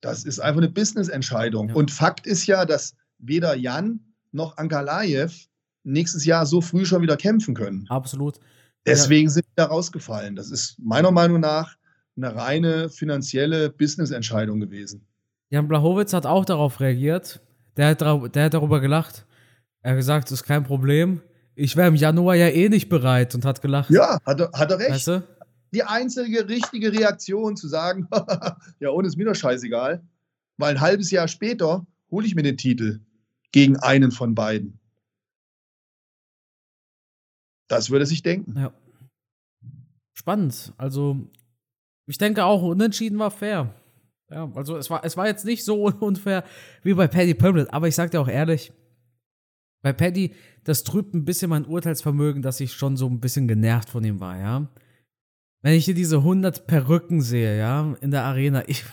Das ist einfach eine Business-Entscheidung. Ja. Und Fakt ist ja, dass weder Jan noch Ankalaev nächstes Jahr so früh schon wieder kämpfen können. Absolut. Deswegen sind die da rausgefallen. Das ist meiner Meinung nach eine reine finanzielle Business-Entscheidung gewesen. Jan Blachowitz hat auch darauf reagiert. Der hat, der hat darüber gelacht. Er hat gesagt, ist kein Problem. Ich wäre im Januar ja eh nicht bereit und hat gelacht. Ja, hat er, hat er recht. Weißt du? Die einzige richtige Reaktion zu sagen, ja, ohne ist mir doch scheißegal, weil ein halbes Jahr später hole ich mir den Titel gegen einen von beiden. Das würde sich denken. Ja. Spannend. Also, ich denke auch, unentschieden war fair. Ja, also es war, es war jetzt nicht so unfair wie bei Paddy Pimblett, aber ich sag dir auch ehrlich, bei Paddy, das trübt ein bisschen mein Urteilsvermögen, dass ich schon so ein bisschen genervt von ihm war, ja. Wenn ich hier diese 100 Perücken sehe, ja, in der Arena, ich,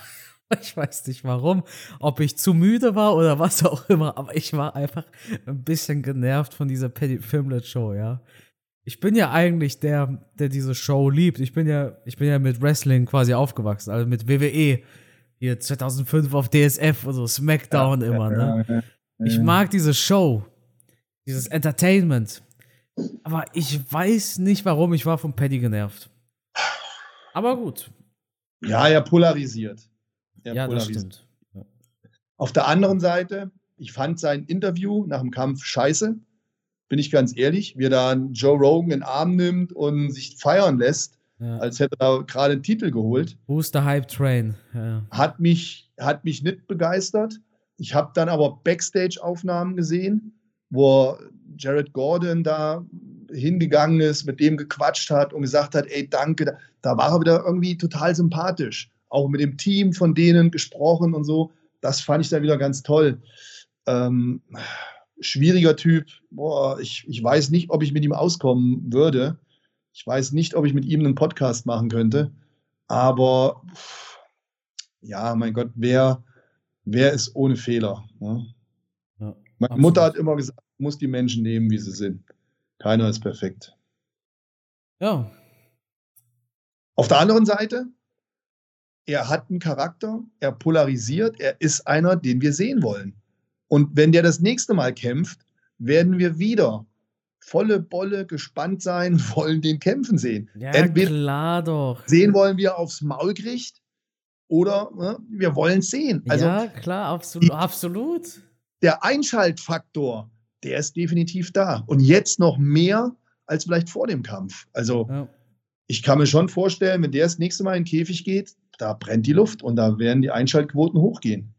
ich weiß nicht warum, ob ich zu müde war oder was auch immer, aber ich war einfach ein bisschen genervt von dieser Paddy Pimblett Show, ja ich bin ja eigentlich der, der diese Show liebt. Ich bin ja, ich bin ja mit Wrestling quasi aufgewachsen, also mit WWE. Hier 2005 auf DSF und so, SmackDown immer, ne? Ich mag diese Show, dieses Entertainment. Aber ich weiß nicht, warum ich war von Paddy genervt. Aber gut. Ja, er polarisiert. Er Ja, das polarisiert. stimmt. Auf der anderen Seite ich fand sein Interview nach dem Kampf scheiße, bin ich ganz ehrlich, wie er da Joe Rogan in den Arm nimmt und sich feiern lässt, ja. als hätte er gerade einen Titel geholt. Booster Hype Train? Ja. Hat, mich, hat mich nicht begeistert. Ich habe dann aber Backstage-Aufnahmen gesehen, wo Jared Gordon da hingegangen ist, mit dem gequatscht hat und gesagt hat, ey, danke. Da war er wieder irgendwie total sympathisch. Auch mit dem Team von denen gesprochen und so. Das fand ich dann wieder ganz toll. Ähm, schwieriger Typ. Boah, ich, ich weiß nicht, ob ich mit ihm auskommen würde. Ich weiß nicht, ob ich mit ihm einen Podcast machen könnte. Aber ja, mein Gott, wer, wer ist ohne Fehler? Ne? Meine absolut. Mutter hat immer gesagt, muss die Menschen nehmen, wie sie sind. Keiner ist perfekt. Ja. Auf der anderen Seite, er hat einen Charakter, er polarisiert, er ist einer, den wir sehen wollen. Und wenn der das nächste Mal kämpft, werden wir wieder volle Bolle gespannt sein, wollen den kämpfen sehen. Ja, Entweder klar doch. Sehen wollen wir aufs Maul kriegt oder ne, wir wollen es sehen. Also, ja, klar, absolut. absolut. Der Einschaltfaktor der ist definitiv da. Und jetzt noch mehr als vielleicht vor dem Kampf. Also ja. ich kann mir schon vorstellen, wenn der das nächste Mal in den Käfig geht, da brennt die Luft und da werden die Einschaltquoten hochgehen.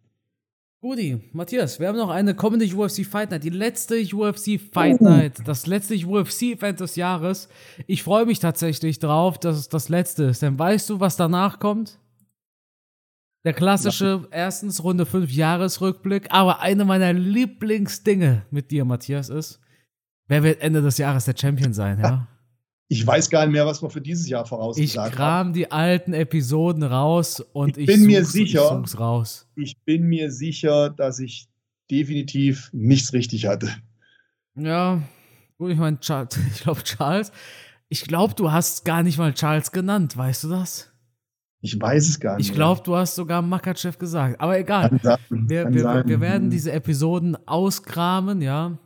Gudi, Matthias, wir haben noch eine kommende UFC Fight Night, die letzte UFC Fight uh. Night, das letzte UFC-Event des Jahres. Ich freue mich tatsächlich drauf, dass es das letzte ist. Denn weißt du, was danach kommt? Der klassische, erstens Runde 5 Jahresrückblick, aber eine meiner Lieblingsdinge mit dir, Matthias, ist, wer wird Ende des Jahres der Champion sein, ja? Ich weiß gar nicht mehr, was wir für dieses Jahr vorausgesagt haben. Ich kram die alten Episoden raus und ich, ich bin mir sicher, ich raus. Ich bin mir sicher, dass ich definitiv nichts richtig hatte. Ja, gut, ich meine, ich glaube, Charles, ich glaube, du hast gar nicht mal Charles genannt, weißt du das? Ich weiß es gar nicht. Ich glaube, du hast sogar Makachev gesagt. Aber egal. Sein, wir, wir, wir, werden diese Episoden auskramen, ja.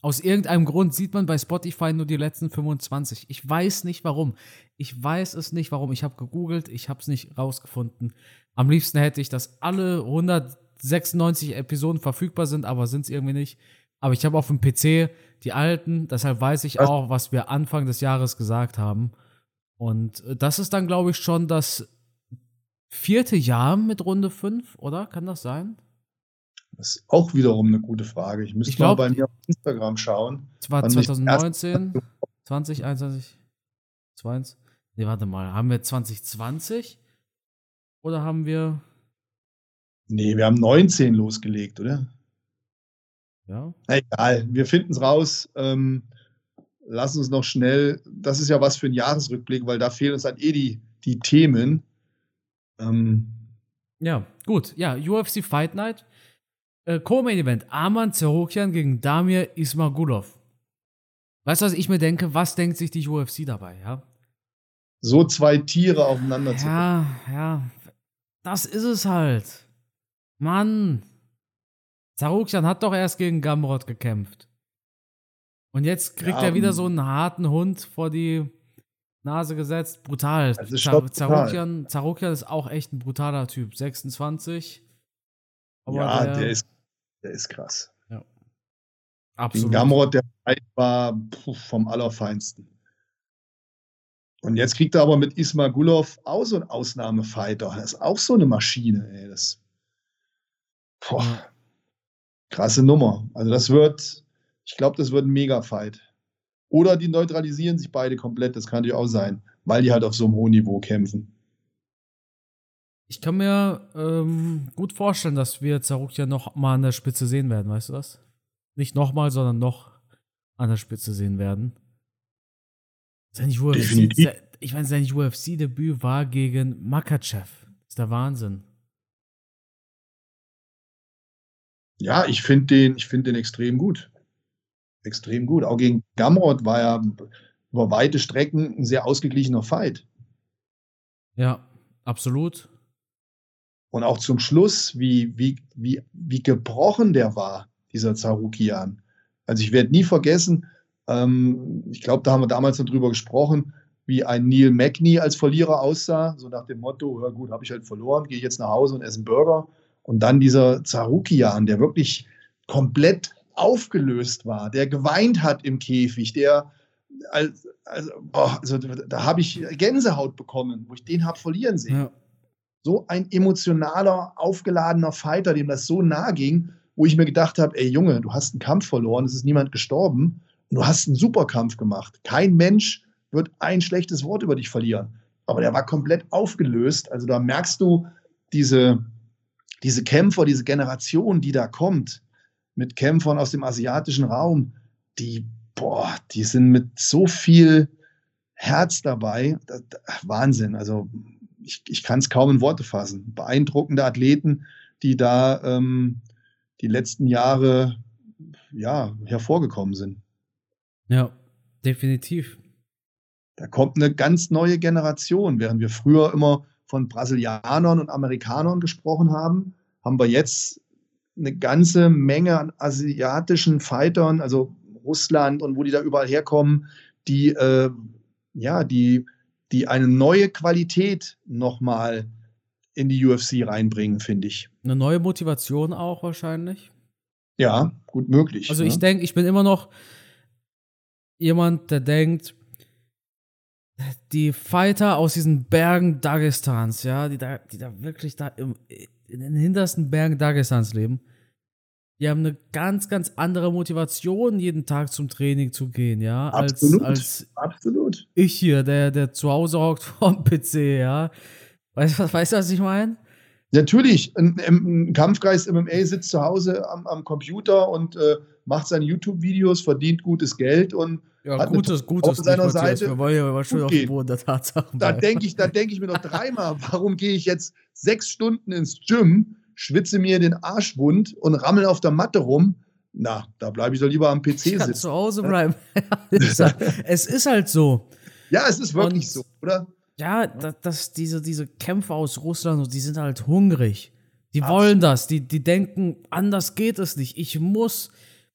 Aus irgendeinem Grund sieht man bei Spotify nur die letzten 25. Ich weiß nicht warum. Ich weiß es nicht warum. Ich habe gegoogelt, ich habe es nicht rausgefunden. Am liebsten hätte ich, dass alle 196 Episoden verfügbar sind, aber sind es irgendwie nicht. Aber ich habe auf dem PC die alten, deshalb weiß ich auch, was wir Anfang des Jahres gesagt haben. Und äh, das ist dann, glaube ich, schon das vierte Jahr mit Runde 5, oder? Kann das sein? Das ist auch wiederum eine gute Frage. Ich müsste ich glaub, mal bei mir auf Instagram schauen. Zwar 2019, 2021, 20. Nee, warte mal. Haben wir 2020? Oder haben wir. Nee, wir haben 19 losgelegt, oder? Ja. Egal, wir finden es raus. Ähm, lass uns noch schnell, das ist ja was für einen Jahresrückblick, weil da fehlen uns dann eh die, die Themen. Ähm, ja, gut. Ja, UFC Fight Night. Äh, Co-Main Event. Arman Zerokian gegen Damir Ismagulov. Weißt du, was ich mir denke? Was denkt sich die UFC dabei, ja? So zwei Tiere aufeinander zu Ja, ja. Das ist es halt. Mann. Zarukian hat doch erst gegen Gamrot gekämpft. Und jetzt kriegt ja, er wieder so einen harten Hund vor die Nase gesetzt. Brutal. Zarukian, Zarukian ist auch echt ein brutaler Typ. 26. Aber ja, der, der, ist, der ist krass. Ja. Absolut. Den Gamrot, der war puh, vom Allerfeinsten. Und jetzt kriegt er aber mit Ismagulov auch so einen Ausnahmefighter. Das ist auch so eine Maschine. Ey. Das, boah, krasse Nummer. Also das wird, ich glaube, das wird ein Mega-Fight. Oder die neutralisieren sich beide komplett, das kann natürlich auch sein, weil die halt auf so einem hohen Niveau kämpfen. Ich kann mir ähm, gut vorstellen, dass wir Zaruk ja noch mal an der Spitze sehen werden, weißt du das? Nicht nochmal, sondern noch an der Spitze sehen werden. Sein UFC, ich meine, sein UFC-Debüt war gegen Makachev. Das ist der Wahnsinn. Ja, ich finde den, find den extrem gut extrem gut. Auch gegen Gamrot war ja über weite Strecken ein sehr ausgeglichener Fight. Ja, absolut. Und auch zum Schluss, wie, wie, wie, wie gebrochen der war, dieser Zarukian. Also ich werde nie vergessen, ähm, ich glaube, da haben wir damals noch drüber gesprochen, wie ein Neil Magny als Verlierer aussah, so nach dem Motto, ja gut, habe ich halt verloren, gehe jetzt nach Hause und esse einen Burger. Und dann dieser Zarukian, der wirklich komplett aufgelöst war, der geweint hat im Käfig, der also, boah, also da habe ich Gänsehaut bekommen, wo ich den habe verlieren sehen. Ja. So ein emotionaler, aufgeladener Fighter, dem das so nah ging, wo ich mir gedacht habe, ey Junge, du hast einen Kampf verloren, es ist niemand gestorben und du hast einen Superkampf gemacht. Kein Mensch wird ein schlechtes Wort über dich verlieren. Aber der war komplett aufgelöst. Also da merkst du diese, diese Kämpfer, diese Generation, die da kommt, mit Kämpfern aus dem asiatischen Raum, die, boah, die sind mit so viel Herz dabei. Das, Wahnsinn. Also ich, ich kann es kaum in Worte fassen. Beeindruckende Athleten, die da ähm, die letzten Jahre ja, hervorgekommen sind. Ja, definitiv. Da kommt eine ganz neue Generation. Während wir früher immer von Brasilianern und Amerikanern gesprochen haben, haben wir jetzt eine ganze Menge an asiatischen Fightern, also Russland und wo die da überall herkommen, die, äh, ja, die, die eine neue Qualität nochmal in die UFC reinbringen, finde ich. Eine neue Motivation auch wahrscheinlich. Ja, gut möglich. Also ne? ich denke, ich bin immer noch jemand, der denkt, die Fighter aus diesen Bergen Dagestans, ja, die da, die da wirklich da im, in den hintersten Bergen Dagestans leben, die haben eine ganz, ganz andere Motivation, jeden Tag zum Training zu gehen, ja. Absolut. Als, absolut. Ich hier, der, der zu Hause hockt vorm PC, ja. Weißt du, weißt, was ich meine? Natürlich, ein, ein, Kampfgeist MMA sitzt zu Hause am, am Computer und äh, macht seine YouTube-Videos, verdient gutes Geld und ja, gutes, gutes auf seiner Seite. Wir wollen ja schon auf den Boden der Tatsachen. Da denke ich, denk ich mir noch dreimal, warum gehe ich jetzt sechs Stunden ins Gym, schwitze mir den Arsch wund und rammel auf der Matte rum? Na, da bleibe ich doch lieber am PC sitzen. zu Hause bleiben. es ist halt so. Ja, es ist wirklich und, so, oder? Ja, das, das, diese, diese Kämpfer aus Russland, die sind halt hungrig. Die Absolut. wollen das. Die, die denken, anders geht es nicht. Ich muss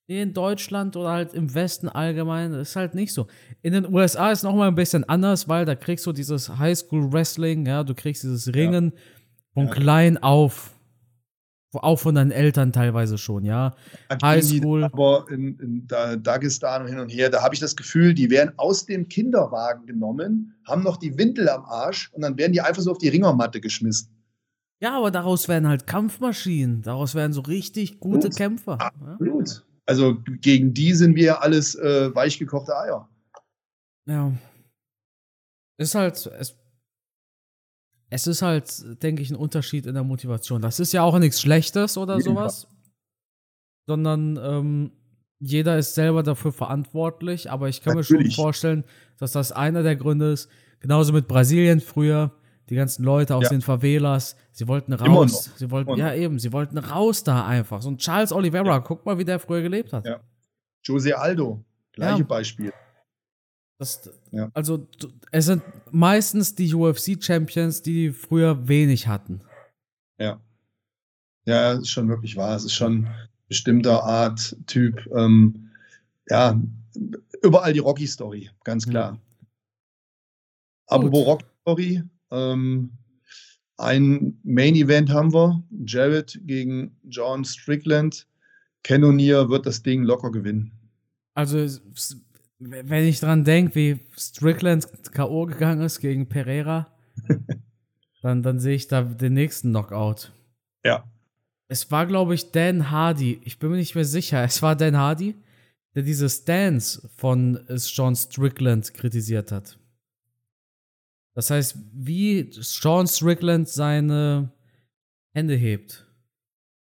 in Deutschland oder halt im Westen allgemein, das ist halt nicht so. In den USA ist es nochmal ein bisschen anders, weil da kriegst du dieses Highschool Wrestling, ja, du kriegst dieses Ringen ja. von ja. klein auf. Auch von deinen Eltern teilweise schon, ja. Highschool. Aber in, in Dagestan und hin und her, da habe ich das Gefühl, die werden aus dem Kinderwagen genommen, haben noch die Windel am Arsch und dann werden die einfach so auf die Ringermatte geschmissen. Ja, aber daraus werden halt Kampfmaschinen. Daraus werden so richtig gute Blut. Kämpfer. Absolut. Ja? Also gegen die sind wir alles äh, weichgekochte Eier. Ja. Ist halt, es, es ist halt, denke ich, ein Unterschied in der Motivation. Das ist ja auch nichts Schlechtes oder sowas. Sondern ähm, jeder ist selber dafür verantwortlich, aber ich kann Natürlich. mir schon vorstellen, dass das einer der Gründe ist, genauso mit Brasilien früher, die ganzen Leute aus ja. den Favelas, sie wollten raus. Sie wollten, ja eben, sie wollten raus da einfach. So ein Charles Oliveira, ja. guck mal, wie der früher gelebt hat. Ja. Jose Aldo, gleiche ja. Beispiel. Das. Also, es sind meistens die UFC-Champions, die früher wenig hatten. Ja. Ja, ist schon wirklich wahr. Es ist schon bestimmter Art, Typ. Ähm, ja, überall die Rocky-Story, ganz klar. Ja. Aber wo Rocky-Story, ähm, ein Main Event haben wir. Jared gegen John Strickland. Cannonier wird das Ding locker gewinnen. Also, wenn ich dran denke, wie Strickland K.O. gegangen ist gegen Pereira, dann, dann sehe ich da den nächsten Knockout. Ja. Es war, glaube ich, Dan Hardy. Ich bin mir nicht mehr sicher. Es war Dan Hardy, der diese Stance von John Strickland kritisiert hat. Das heißt, wie Sean Strickland seine Hände hebt.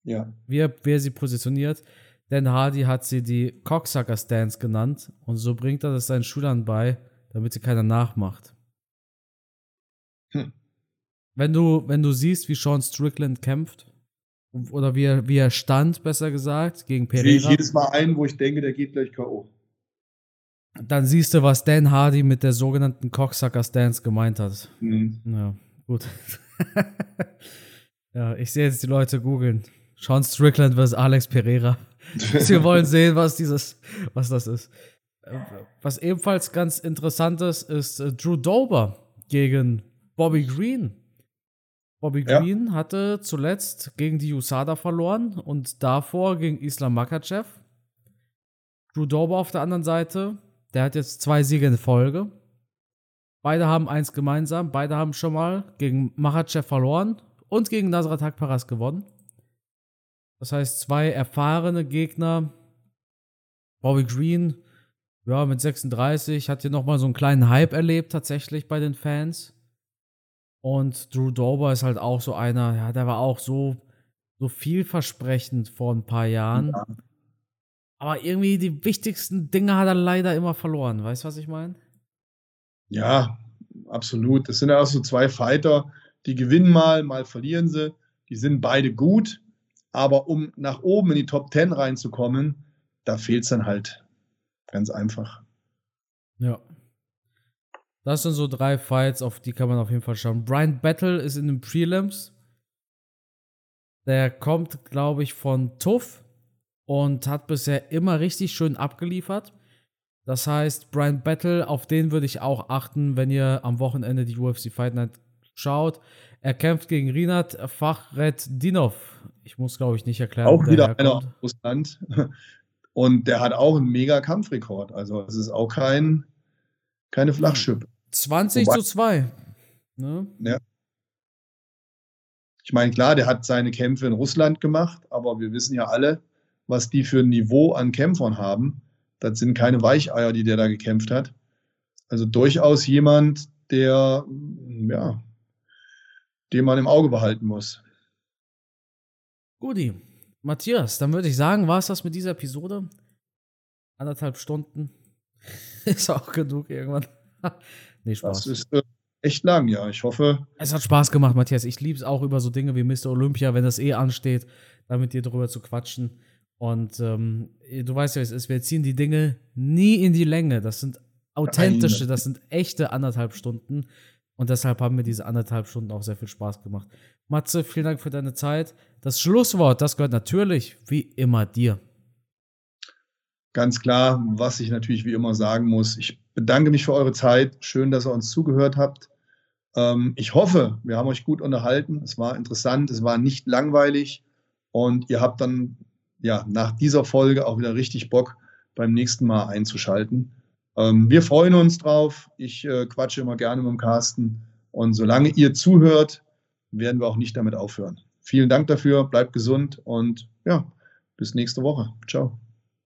Ja. Wie er, wie er sie positioniert. Denn Hardy hat sie die Cocksucker Stance genannt und so bringt er das seinen Schülern bei, damit sie keiner nachmacht. Hm. Wenn du, wenn du siehst, wie Sean Strickland kämpft, oder wie er, wie er stand, besser gesagt, gegen Pereira. Sehe ich jedes Mal ein, wo ich denke, der geht gleich K.O dann siehst du, was Dan Hardy mit der sogenannten Cocksucker Stance gemeint hat. Mhm. Ja, gut. ja, ich sehe jetzt die Leute googeln. Sean Strickland vs. Alex Pereira. Sie wollen sehen, was dieses, was das ist. Was ebenfalls ganz interessant ist, ist äh, Drew Dober gegen Bobby Green. Bobby Ja. Green hatte zuletzt gegen die USADA verloren und davor gegen Islam Makachev. Drew Dober auf der anderen Seite, der hat jetzt zwei Siege in Folge. Beide haben eins gemeinsam, beide haben schon mal gegen Makachev verloren und gegen Nasrat Hakparas gewonnen. Das heißt, zwei erfahrene Gegner. Bobby Green, ja, mit 36, hat hier nochmal so einen kleinen Hype erlebt, tatsächlich bei den Fans. Und Drew Dober ist halt auch so einer, ja, der war auch so, so vielversprechend vor ein paar Jahren. Ja. Aber irgendwie die wichtigsten Dinge hat er leider immer verloren. Weißt du, was ich meine? Ja, absolut. Das sind ja auch so zwei Fighter, die gewinnen mal, mal verlieren sie. Die sind beide gut, aber um nach oben in die Top 10 reinzukommen, da fehlt es dann halt. Ganz einfach. Ja. Das sind so drei Fights, auf die kann man auf jeden Fall schauen. Brian Battle ist in den Prelims. Der kommt, glaube ich, von TUF und hat bisher immer richtig schön abgeliefert. Das heißt, Brian Battle, auf den würde ich auch achten, wenn ihr am Wochenende die UFC Fight Night schaut. Er kämpft gegen Rinat Fachreddinov. Ich muss, glaube ich, nicht erklären. Auch wieder einer aus Russland. Und der hat auch einen mega Kampfrekord. Also es ist auch kein, keine Flachschippe. 20 Wobei- zu 2. Ne? Ich meine, klar, der hat seine Kämpfe in Russland gemacht, aber wir wissen ja alle, was die für ein Niveau an Kämpfern haben. Das sind keine Weicheier, die der da gekämpft hat. Also durchaus jemand, der, ja, den man im Auge behalten muss. Guti. Matthias, dann würde ich sagen, war es das mit dieser Episode? Anderthalb Stunden. ist auch genug irgendwann. nee, Spaß. Das ist äh, echt lang, ja. Ich hoffe, Es hat Spaß gemacht, Matthias. Ich liebe es auch über so Dinge wie Mr. Olympia, wenn das eh ansteht, da mit dir drüber zu quatschen. Und ähm, du weißt ja, wie es ist. Wir ziehen die Dinge nie in die Länge. Das sind authentische, das sind echte anderthalb Stunden. Und deshalb haben mir diese anderthalb Stunden auch sehr viel Spaß gemacht. Matze, vielen Dank für deine Zeit. Das Schlusswort, das gehört natürlich wie immer dir. ganz klar, was ich natürlich wie immer sagen muss. Ich bedanke mich für eure Zeit. Schön, dass ihr uns zugehört habt. Ähm, ich hoffe, wir haben euch gut unterhalten. Es war interessant, es war nicht langweilig und ihr habt dann ja nach dieser Folge auch wieder richtig Bock beim nächsten Mal einzuschalten. Ähm, wir freuen uns drauf. Ich äh, quatsche immer gerne mit dem Carsten und solange ihr zuhört, werden wir auch nicht damit aufhören. Vielen Dank dafür, bleibt gesund und ja, bis nächste Woche. Ciao.